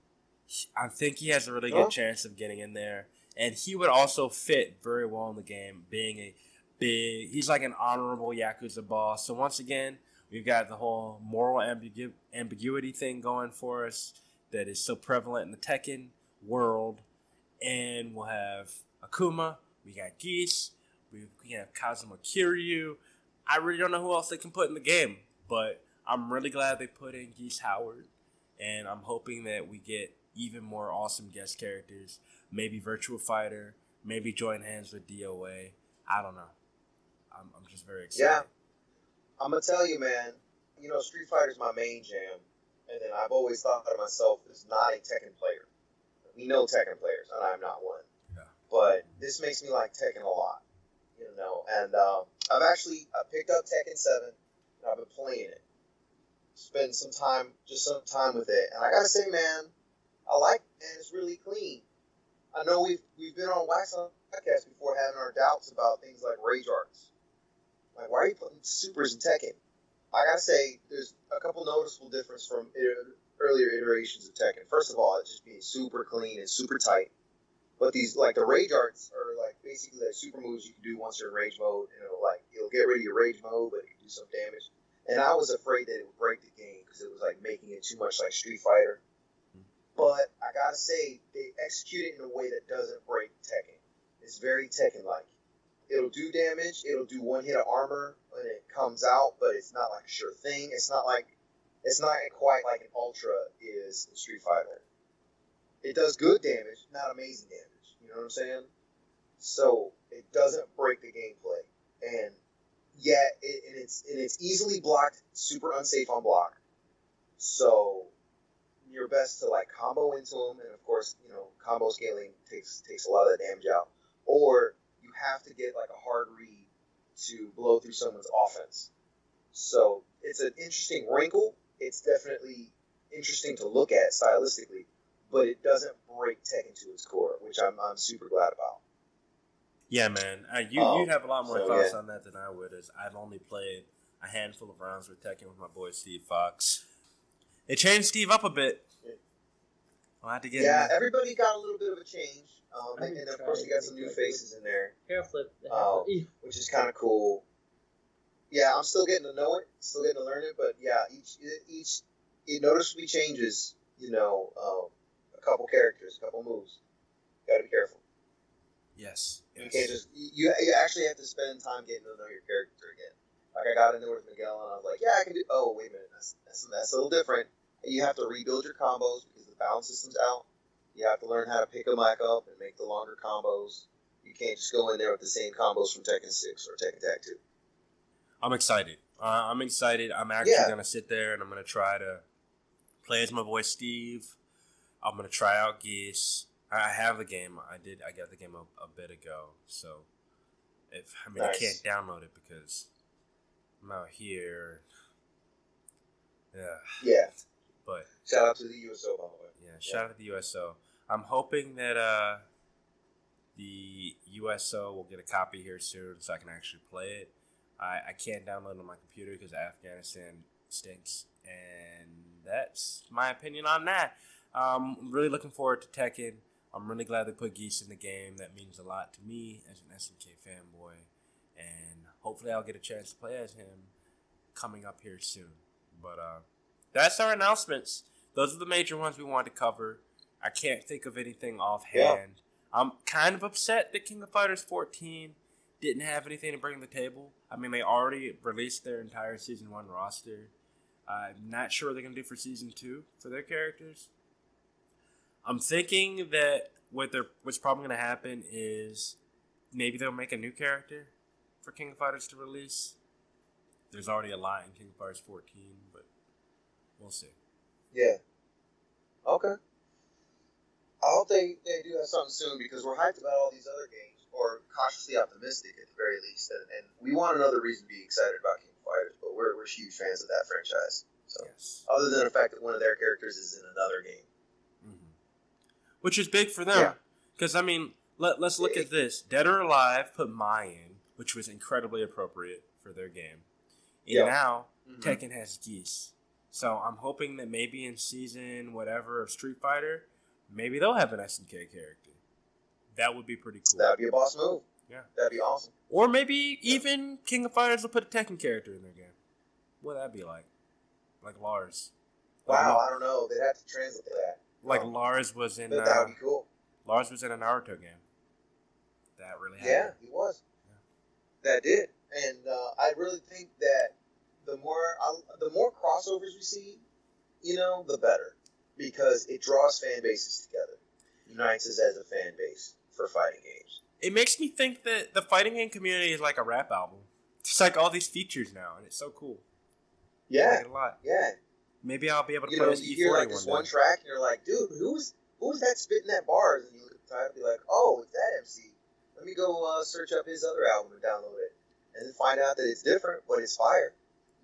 I think he has a really good Oh. chance of getting in there, and he would also fit very well in the game, being a big. He's like an honorable yakuza boss. So once again, we've got the whole moral ambigu- ambiguity thing going for us that is so prevalent in the Tekken world, and we'll have Akuma. We got Geese. We, we have Kazuma Kiryu. I really don't know who else they can put in the game, but I'm really glad they put in Geese Howard, and I'm hoping that we get even more awesome guest characters. Maybe Virtual Fighter, maybe join hands with DOA. I don't know. I'm, I'm just very excited. Yeah. I'm gonna tell you, man. You know, Street Fighter's my main jam, and then I've always thought of myself as not a Tekken player. We know Tekken players, and I'm not one. Yeah. But this makes me like Tekken a lot, you know. And um, I've actually I picked up Tekken Seven, and I've been playing it. Spend some time, just some time with it, and I gotta say, man, I like it, and it's really clean. I know we've we've been on Wax on podcast before having our doubts about things like rage arts. Like, why are you putting supers in Tekken? I gotta say, there's a couple noticeable difference from earlier iterations of Tekken. First of all, it's just being super clean and super tight. But these, like the rage arts, are like basically like super moves you can do once you're in rage mode, and it'll like it'll get rid of your rage mode, but it can do some damage. And I was afraid that it would break the game because it was like making it too much like Street Fighter. But I gotta say, they execute it in a way that doesn't break Tekken. It's very Tekken like. It'll do damage, it'll do one hit of armor when it comes out, but it's not like a sure thing. It's not like It's not quite like an Ultra is in Street Fighter. It does good damage, not amazing damage. You know what I'm saying? So it doesn't break the gameplay, and yet it, and it's and it's easily blocked, super unsafe on block. So your best to like combo into them, and of course, you know, combo scaling takes takes a lot of that damage out. Or you have to get like a hard read to blow through someone's offense. So it's an interesting wrinkle. It's definitely interesting to look at stylistically, but it doesn't break Tekken to its core, which I'm I'm super glad about. Yeah, man. Uh, you Um, you'd have a lot more so, thoughts yeah. on that than I would, as I've only played a handful of rounds with Tekken with my boy Steve Fox. It changed Steve up a bit. I'll have to get Yeah, him. everybody got a little bit of a change, um, and, need and of course it. we got some new faces in there, Hair flip. The hair Oh. flip. Ew. which is kind of cool. Yeah, I'm still getting to know it, still getting to learn it, but yeah, each each it noticeably changes. You know, um, a couple characters, a couple moves. Got to be careful. Yes. You can't just you, you actually have to spend time getting to know your character again. Like I got in there with Miguel and I was like, yeah, I can do. Oh wait a minute, that's that's, that's a little different. You have to rebuild your combos because the balance system's out. You have to learn how to pick them back up and make the longer combos. You can't just go in there with the same combos from Tekken Six or Tekken Tag Two. I'm excited. Uh, I'm excited. I'm actually Yeah. gonna sit there and I'm gonna try to play as my boy Steve. I'm gonna try out Geese. I I have the game. I did. I got the game a, a bit ago. So, if I mean, Nice. I can't download it because I'm out here. Yeah, Yeah. But Shout out to the USO by the way. yeah, shout out to the USO. I'm hoping that uh, the USO will get a copy here soon so I can actually play it. I, I can't download it on my computer because Afghanistan stinks, and that's my opinion on that. Um, I'm really looking forward to Tekken. I'm really glad they put Geese in the game. That means a lot to me as an SNK fanboy, and hopefully I'll get a chance to play as him coming up here soon. But uh, that's our announcements. Those are the major ones we wanted to cover. I can't think of anything offhand. I'm kind of upset that King of Fighters 14 didn't have anything to bring to the table. I mean, they already released their entire season one roster. I'm not sure what they're gonna do for season two for their characters. I'm thinking that what they're what's probably gonna happen is maybe they'll make a new character for King of Fighters to release. There's already a lot in King of Fighters 14, but we'll see. Yeah. Okay. I hope they, they do have something soon because we're hyped about all these other games, or cautiously optimistic at the very least, and, and we want another reason to be excited about King of Fighters, but we're, we're huge fans of that franchise. So, Yes. other than the fact that one of their characters is in another game. hmm Which is big for them. Yeah. Because, I mean, let, let's look at this. Dead or Alive put Mai in, which was incredibly appropriate for their game. And Yeah. now Mhm. Tekken has Geese. So I'm hoping that maybe in season whatever of Street Fighter, maybe they'll have an SNK character. That would be pretty cool. That'd be a boss move. Yeah. That'd be awesome. Or maybe even King of Fighters will put a Tekken character in their game. What would that be like? Like Lars. Wow, Lo- I don't know. They'd have to translate that. Like Um, Lars was in that uh, would be cool. Lars was in a Naruto game. That really happened. Yeah, he was. That did, and uh, I really think that the more I, the more crossovers we see, you know, the better, because it draws fan bases together, unites us as a fan base for fighting games. It makes me think that the fighting game community is like a rap album. It's like all these features now, and it's so cool. Yeah, like a lot. yeah. Maybe I'll be able to You play know, as you hear like one this day. one track, and you're like, dude, who's who's that spitting that bars? And you look at the title, be like, oh, it's that MC. Let me go uh, search up his other album and download it, and then find out that it's different, but it's fire.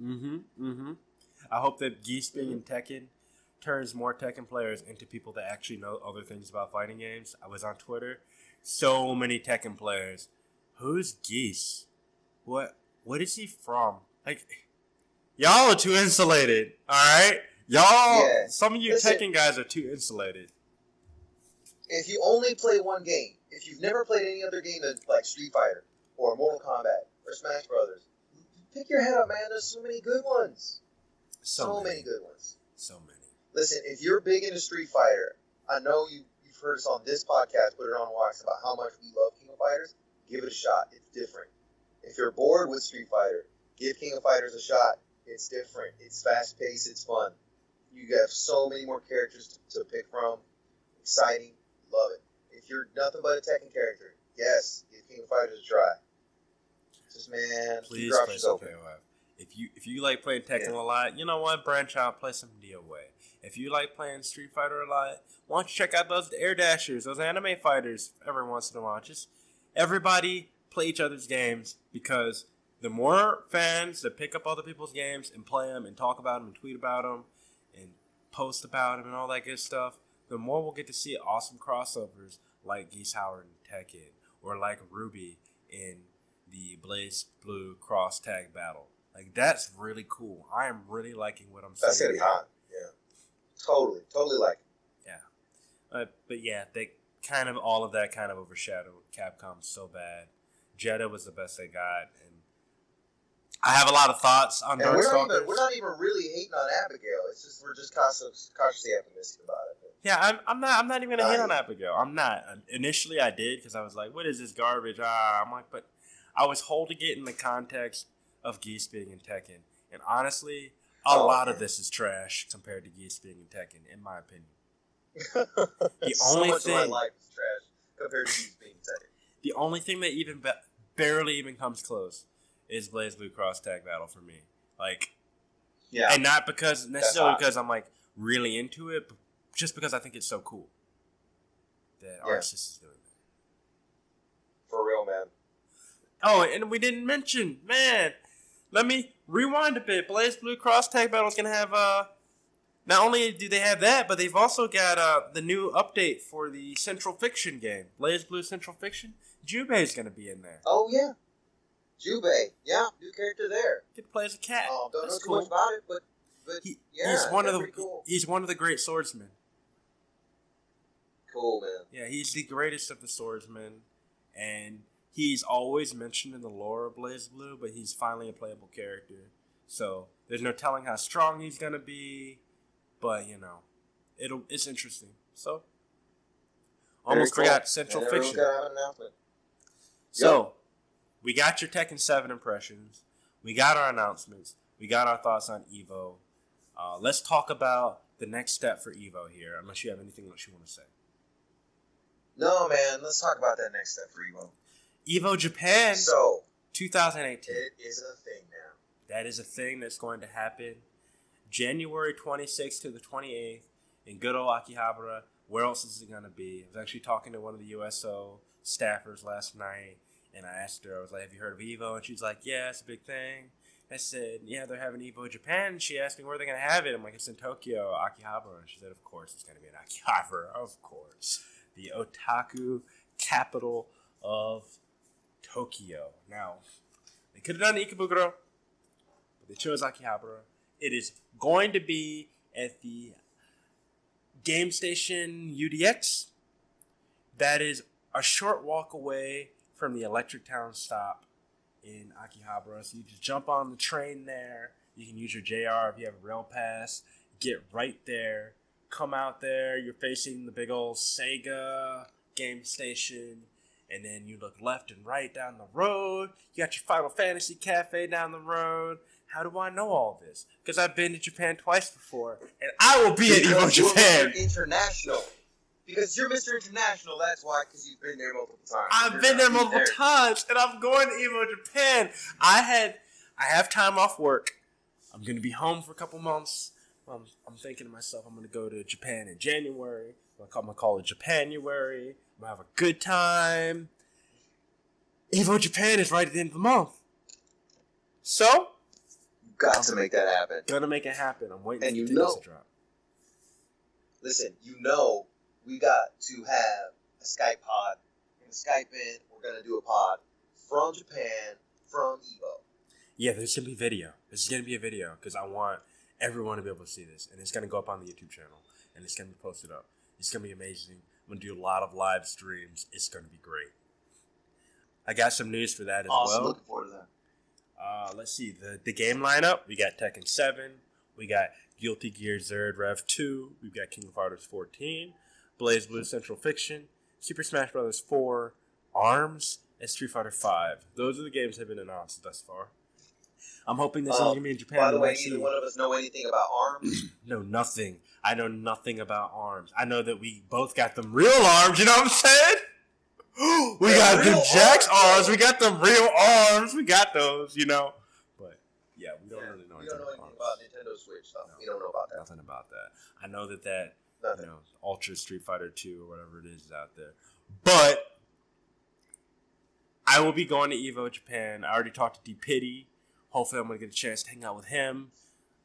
Mm-hmm. Mm-hmm. I hope that Geese being in Tekken turns more Tekken players into people that actually know other things about fighting games. I was on Twitter. So many Tekken players. Who's Geese? What what is he from? Like Y'all are too insulated, alright? Y'all Yeah. some of you Listen. Tekken guys are too insulated. if you only play one game, if you've never played any other game than like Street Fighter or Mortal Kombat or Smash Brothers, pick your head up, man. There's so many good ones. So, So, many. many good ones. So many. Listen, if you're big into Street Fighter, I know you, you've heard us on this podcast, put it on wax about how much we love King of Fighters. Give it a shot. It's different. If you're bored with Street Fighter, give King of Fighters a shot. It's different. It's fast paced. It's fun. You have so many more characters to, to pick from. Exciting. Love it. If you're nothing but a Tekken character, yes, give King of Fighters a try. Just man, Please your play some. KOF. If you if you like playing Tekken Yeah. a lot, you know what? Branch out, play some DOA. If you like playing Street Fighter a lot, why don't you check out those air dashers, those anime fighters every once in a while? Just everybody play each other's games because the more fans that pick up other people's games and play them and talk about them and tweet about them and post about them and all that good stuff, the more we'll get to see awesome crossovers like Geese Howard and Tekken or like Ruby in the Blaze Blue cross tag battle. Like that's really cool. I am really liking what I'm That's seeing. gonna be hot. Yeah, totally, totally like. it. Uh, but yeah, they kind of all of that kind of overshadowed Capcom so bad. Jeddah was the best they got, and I have a lot of thoughts on And we're not even we're not even really hating on Abigail. It's just we're just cautious, cautiously optimistic about it. Yeah, I'm, I'm not. I'm not even gonna hit on Abigail. I'm not. Initially, I did because I was like, "What is this garbage?" Ah, I'm like, but I was holding it in the context of Geese being in Tekken, and honestly, a Oh, lot of this is trash compared to Geese being in Tekken, in my opinion. the only so much of my thing- life is trash compared to you being Tekken. The only thing that even ba- barely even comes close is BlazBlue Cross Tag Battle for me. Like, Yeah, and not because necessarily because I'm like really into it, but just because I think it's so cool that Yeah. ArcSys is doing that. for real, man. Oh, and we didn't mention, man. Let me rewind a bit. BlazBlue Cross Tag Battle is gonna have uh. Not only do they have that, but they've also got uh the new update for the Central Fiction game, BlazBlue Central Fiction. Jubei's gonna be in there. Oh yeah, Jubei. Yeah, new character there. To play as a cat. Um, don't know too cool. much about it, but but He, yeah, he's one of the cool. he's one of the great swordsmen. Cool, man. Yeah, he's the greatest of the swordsmen, and he's always mentioned in the lore of BlazBlue, but he's finally a playable character. So there's no telling how strong he's gonna be, but you know, it'll it's interesting. So almost Very cool. forgot Central everyone's Fiction. gotta an announcement. So we got your Tekken Seven impressions. We got our announcements. We got our thoughts on Evo. Uh, let's talk about the next step for Evo here. Unless you have anything else you want to say. No, man. Let's talk about that next step for Evo. Evo Japan So 2018. it is a thing now. That is a thing that's going to happen January 26th to the 28th in good old Akihabara. Where else is it going to be? I was actually talking to one of the USO staffers last night, and I asked her, I was like, Have you heard of Evo? And she's like, Yeah, it's a big thing. I said, Yeah, they're having Evo Japan. And she asked me where they're going to have it. I'm like, It's in Tokyo, Akihabara. And she said, Of course, it's going to be in Akihabara. Of course. The otaku capital of Tokyo. Now, they could have done Ikebukuro, but they chose Akihabara. It is going to be at the Game Station UDX. That is a short walk away from the Electric Town stop in Akihabara. So you just jump on the train there. You can use your JR if you have a rail pass. Get right there. Come out there. You're facing the big old Sega Game Station and then you look left and right down the road. You got your Final Fantasy Cafe down the road. How do I know all this? Because I've been to Japan twice before, and I will be at Evo you're Japan. Mr. International. Because you're Mr. International, that's why. Because you've been there multiple times. I've You're been there multiple times, and I'm going to Evo Japan. I had, I have time off work. I'm gonna be home for a couple months. I'm, I'm thinking to myself, I'm gonna go to Japan in January. I'm gonna call it Japanuary. I'm gonna have a good time. Evo Japan is right at the end of the month, so You've got to make that happen. gonna make it happen. I'm waiting And for you know- to drop. Listen, you know we got to have a Skype pod. We're gonna Skype in. We're gonna do a pod from Japan, from Evo. Yeah, there's gonna be video. This is gonna be a video because I want everyone to be able to see this, and it's gonna go up on the YouTube channel, and it's gonna be posted up. It's gonna be amazing. I'm gonna do a lot of live streams. It's gonna be great. I got some news for that as Awesome. well. Looking forward to that. Uh, let's see the the game lineup. We got Tekken Seven. We got Guilty Gear Xrd Rev Two. We've got King of Fighters 14, BlazBlue Central Fiction, Super Smash Bros. 4, Arms, and Street Fighter 5. Those are the games that have been announced thus far. I'm hoping this is Um, gonna be in Japan. By the way, might neither one of us know anything about arms. No, nothing. I know nothing about arms. I know that we both got them real arms. You know what I'm saying? we They're got the real Jack's arms, arms. We got them real arms. We got those. You know. But yeah, we don't Yeah, really know we don't know anything anything about about Nintendo Switch stuff. No. We don't know about that. Nothing about that. I know that that Nothing. you know Ultra Street Fighter Two or whatever it is is out there, but. I will be going to Evo Japan. I already talked to D Pity. Hopefully, I'm gonna get a chance to hang out with him.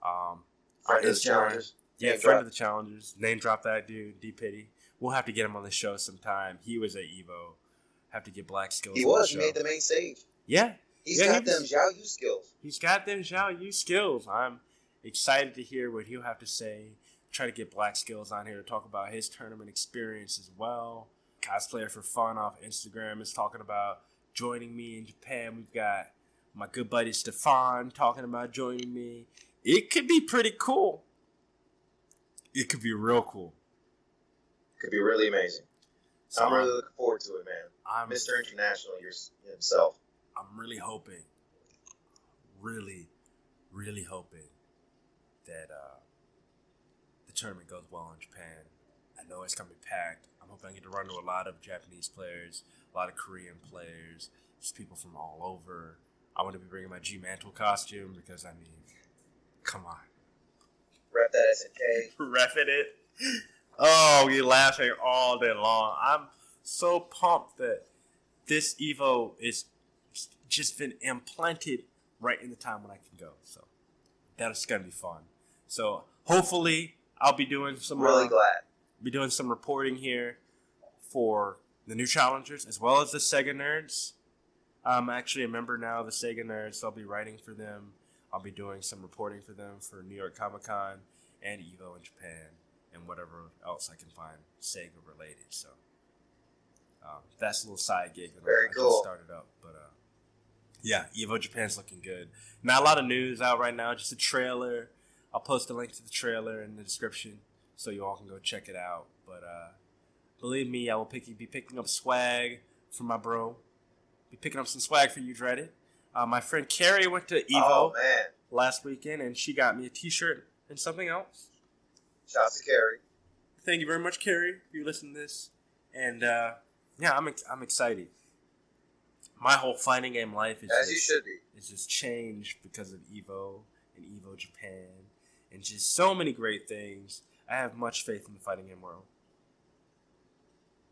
Um, Friend of the challengers. Yeah, Name friend drop. of the challengers. Name drop that dude, D Pity. We'll have to get him on the show sometime. He was at Evo. Have to get Black Skills. He on was. The made the main stage. yeah, He's Yeah, got he them Xiao Yu skills. he's got them Xiao Yu skills. I'm excited to hear what he'll have to say. Try to get Black Skills on here to talk about his tournament experience as well. Cosplayer for Fun off Instagram is talking about joining me in Japan. We've got my good buddy Stefan talking about joining me. It could be pretty cool. It could be real cool. It could be really amazing. So I'm really looking forward to it, man. I'm Mr. International himself. I'm really hoping, really, really hoping that uh, the tournament goes well in Japan. I know it's gonna be packed. I'm hoping I get to run into a lot of Japanese players, a lot of Korean players, just people from all over. I want to be bringing my G Mantle costume because I mean, come on, Rep that SNK. Refing it. Oh, you're laughing all day long. I'm so pumped that this Evo is just been implanted right in the time when I can go. So that's gonna be fun. So hopefully I'll be doing some Really uh, glad. be doing some reporting here for the new challengers as well as the Sega nerds. I'm actually a member now of the Sega nerds, so I'll be writing for them. I'll be doing some reporting for them for New York Comic Con and Evo in Japan and whatever else I can find Sega related. So um, that's a little side gig that Very I, cool. just started up. But uh, yeah, Evo Japan's looking good. Not a lot of news out right now, just a trailer. I'll post a link to the trailer in the description so you all can go check it out. But uh, believe me, I will pick, be picking up swag for my bro. Be picking up some swag for you, Dreaded. Uh, my friend Carrie went to Evo Oh last weekend and she got me a T-shirt and something else. Shouts to Carrie. Thank you very much, Carrie, if you listen to this. And uh, yeah, I'm ex- I'm excited. My whole fighting game life is As you just, should be. is just changed because of Evo and Evo Japan and just so many great things. I have much faith in the fighting game world.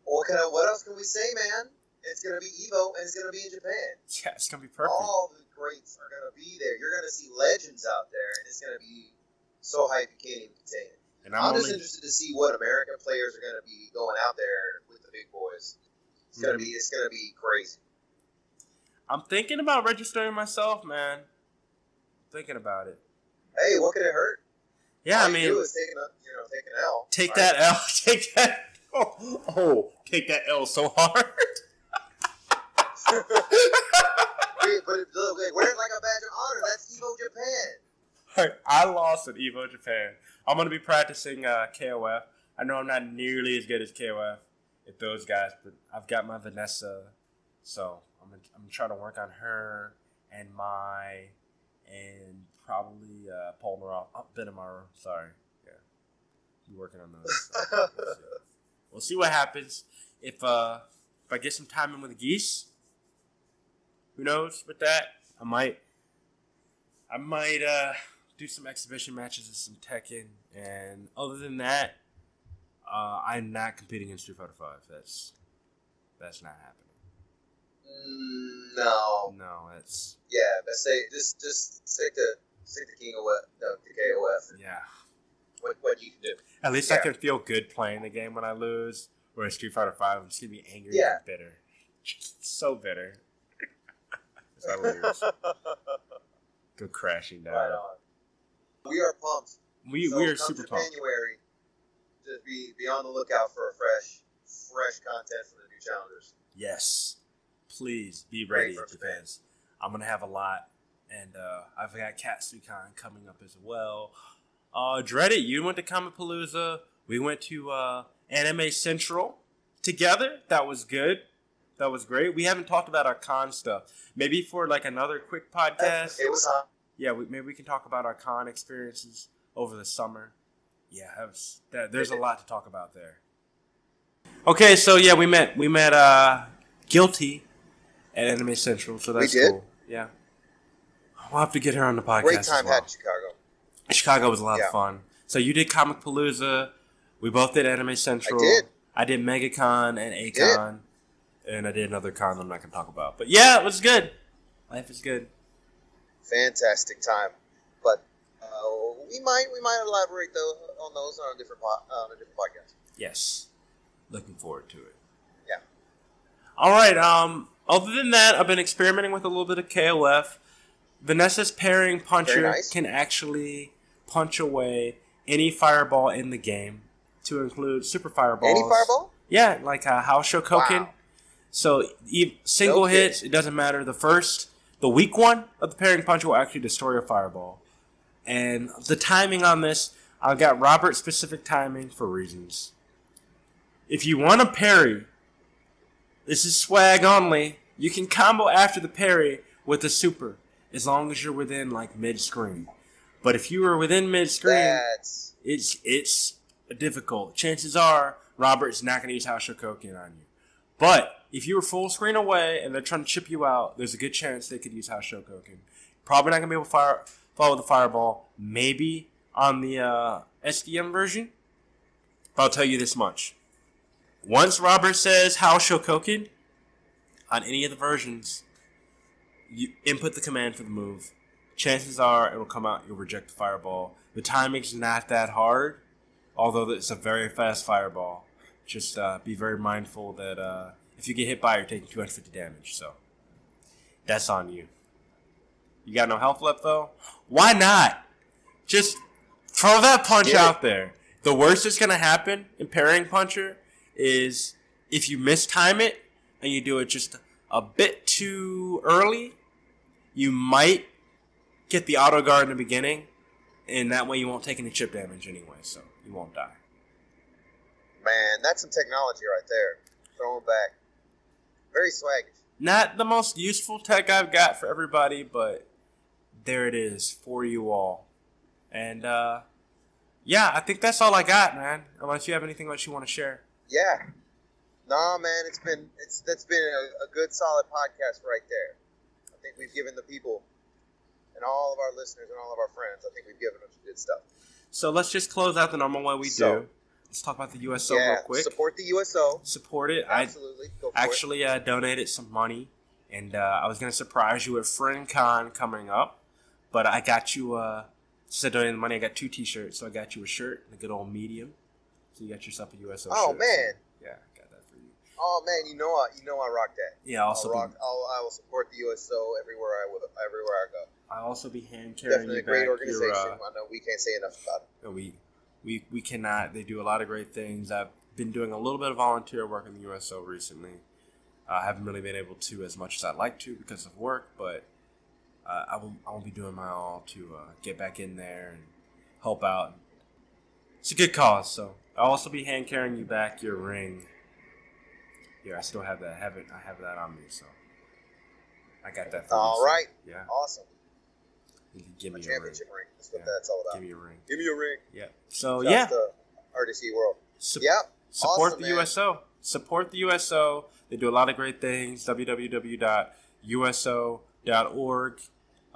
What can I, what else can we say, man? It's gonna be Evo and it's gonna be in Japan. Yeah, it's gonna be perfect. All the greats are gonna be there. You're gonna see legends out there, and it's gonna be so hype you can't even contain it. and I'm, I'm, just interested to see what American players are gonna be going out there with the big boys. It's gonna Mhm. be it's gonna be crazy. I'm thinking about registering myself, man. thinking about it. Hey, what could it hurt? Yeah, All I mean, do is take an you know take an L. take right? that L. Take that. Oh, oh, take that L so hard. Wait, but it, look, wait, like a badge of honor. That's Evo Japan. I lost at Evo Japan. I'm gonna be practicing uh, KOF. I know I'm not nearly as good as KOF at those guys, but I've got my Vanessa, so I'm gonna, I'm trying to work on her and my and probably uh, Paul Naro, oh, Benimaru. Sorry, yeah, be working on those. so we'll, see. We'll see what happens if uh, if I get some time in with the geese. Who knows with that? I might I might uh, do some exhibition matches and some Tekken, and other than that, uh, I'm not competing in Street Fighter Five. That's that's not happening. No. No, that's Yeah, but say just just stick to stick to King of no, to KOF. yeah. What what you can do. At least I can feel good playing the game when I lose. Whereas Street Fighter Five, I'm just gonna be angry Yeah. and bitter, so bitter. If I lose, go crashing down. right on. We are pumped. We So we are come super to pumped. January. Just be be on the lookout for a fresh fresh content from the new challengers. Yes, please be ready for us, because I'm gonna have a lot, and uh, I've got Katsucon coming up as well. Uh, Dreaded, you went to Comicpalooza. We went to uh, Anime Central together. That was good. That was great. We haven't talked about our con stuff. Maybe for like another quick podcast. It was hot. yeah, we, maybe we can talk about our con experiences over the summer. Yeah, that was, that, there's a lot to talk about there. Okay, so yeah, we met we met uh guilty at Anime Central, so that's cool. Yeah, we'll have to get her on the podcast. Great time well. had in Chicago. Chicago was a lot Yeah. of fun. So you did Comic Palooza. We both did Anime Central. did. I did MegaCon and A-Kon. And I did another con that I'm not going to talk about. But yeah, it was good. Life is good. Fantastic time. But uh, we might we might elaborate though on those on a different po- on a different podcast. Yes. Looking forward to it. Yeah. All right. Um. Other than that, I've been experimenting with a little bit of KOF. Vanessa's parrying puncher nice. can actually punch away any fireball in the game, to include super fireballs. Any fireball? Yeah, like uh, Haoh Shokoken. Wow. So single kidding. hits, it doesn't matter. The first, the weak one of the parrying punch will actually destroy a fireball. And the timing on this, I've got Robert specific timing for reasons. If you want to parry, this is swag only. You can combo after the parry with a super, as long as you're within like mid screen. But if you are within mid screen, it's it's difficult. Chances are Robert's not going to use Haoh Shokoken on you. But if you were full screen away and they're trying to chip you out, there's a good chance they could use Haoh Shokoken. Probably not to be able to fire follow the fireball. Maybe on the uh, SDM version. But I'll tell you this much: once Robert says Haoh Shokoken on any of the versions, you input the command for the move. Chances are it will come out. You'll reject the fireball. The timing's not that hard, although it's a very fast fireball. Just uh, be very mindful that uh, if you get hit by, it, you're taking 250 damage. So that's on you. You got no health left though. Why not? Just throw that punch Get it. out there. The worst that's gonna happen in parrying puncher is if you mistime it and you do it just a bit too early, you might get the auto guard in the beginning, and that way you won't take any chip damage anyway, so you won't die. man, that's some technology right there. Throwing back, very swaggish. Not the most useful tech I've got for everybody, but there it is for you all. And uh yeah, I think that's all I got, man. Unless you have anything else you want to share. Yeah. Nah, man, it's been it's that's been a, a good solid podcast right there. I think we've given the people and all of our listeners and all of our friends, I think we've given them some good stuff. So let's just close out the normal way we So- do. Let's talk about the USO yeah, real quick. support the USO. Support it. I Absolutely, go for actually uh, donated some money, and uh, I was gonna surprise you with FriendCon coming up, but I got you. Uh, since I donated the money, I got two T-shirts. So I got you a shirt, and a good old medium. So you got yourself a USO. Oh, shirt. man. So, yeah, I got that for you. Oh man, you know I you know I rock that. Yeah, I'll also I'll rock, be, I'll, I will support the USO everywhere I will, everywhere I go. I'll also be hand carrying Definitely a great organization. your. Uh, I know we can't say enough about it. We we we cannot. They do a lot of great things. I've been doing a little bit of volunteer work in the USO recently. I haven't really been able to as much as I'd like to because of work, but uh, I will I will be doing my all to uh, get back in there and help out. It's a good cause, so I'll also be hand carrying you back your ring. Here, I still have that. I have it. I have that on me, so I got that. For you, All right, Yeah. awesome. You can give me a ring. championship ring. That's what Yeah, that's all about. Give me a ring. Give me a ring. Yeah. So Shouts yeah. to RDC World. Sup- Yeah. Support Awesome, the man. USO. Support the USO. They do a lot of great things. www.uso.org.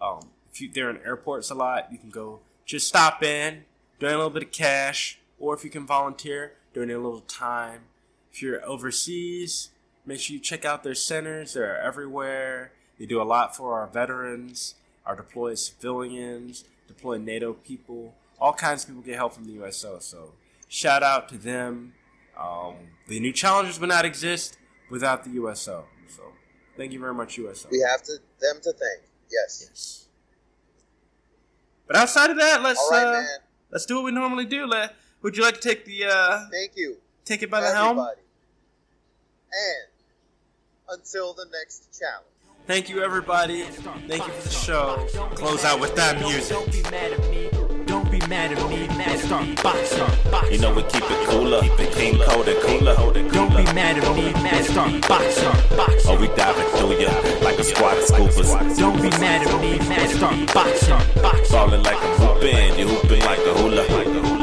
Um, if you, they're in airports a lot, you can go just stop in, donate a little bit of cash, or if you can volunteer, donate a little time. If you're overseas, make sure you check out their centers. They're everywhere. They do a lot for our veterans, our deployed civilians, deployed NATO people. All kinds of people get help from the USO. So shout out to them. Um, the new challenges would not exist without the USO. So thank you very much, USO. We have to them to thank. Yes. Yes. But outside of that, let's right, uh, let's do what we normally do. Let would you like to take the uh, Thank you, take it by the helm? And until the next challenge. Thank you, everybody. Thank you for the show. Close out with that music. Don't be mad at me. don't be mad at me. Let's start boxing. You know we keep it cooler, keep it clean, cold and cooler. Don't be mad at me. Let's start boxing. Oh, we diving through ya like a squad of scoopers. Don't be mad at me. Let's start boxing. Falling like a hoopin', you hooping like a hula.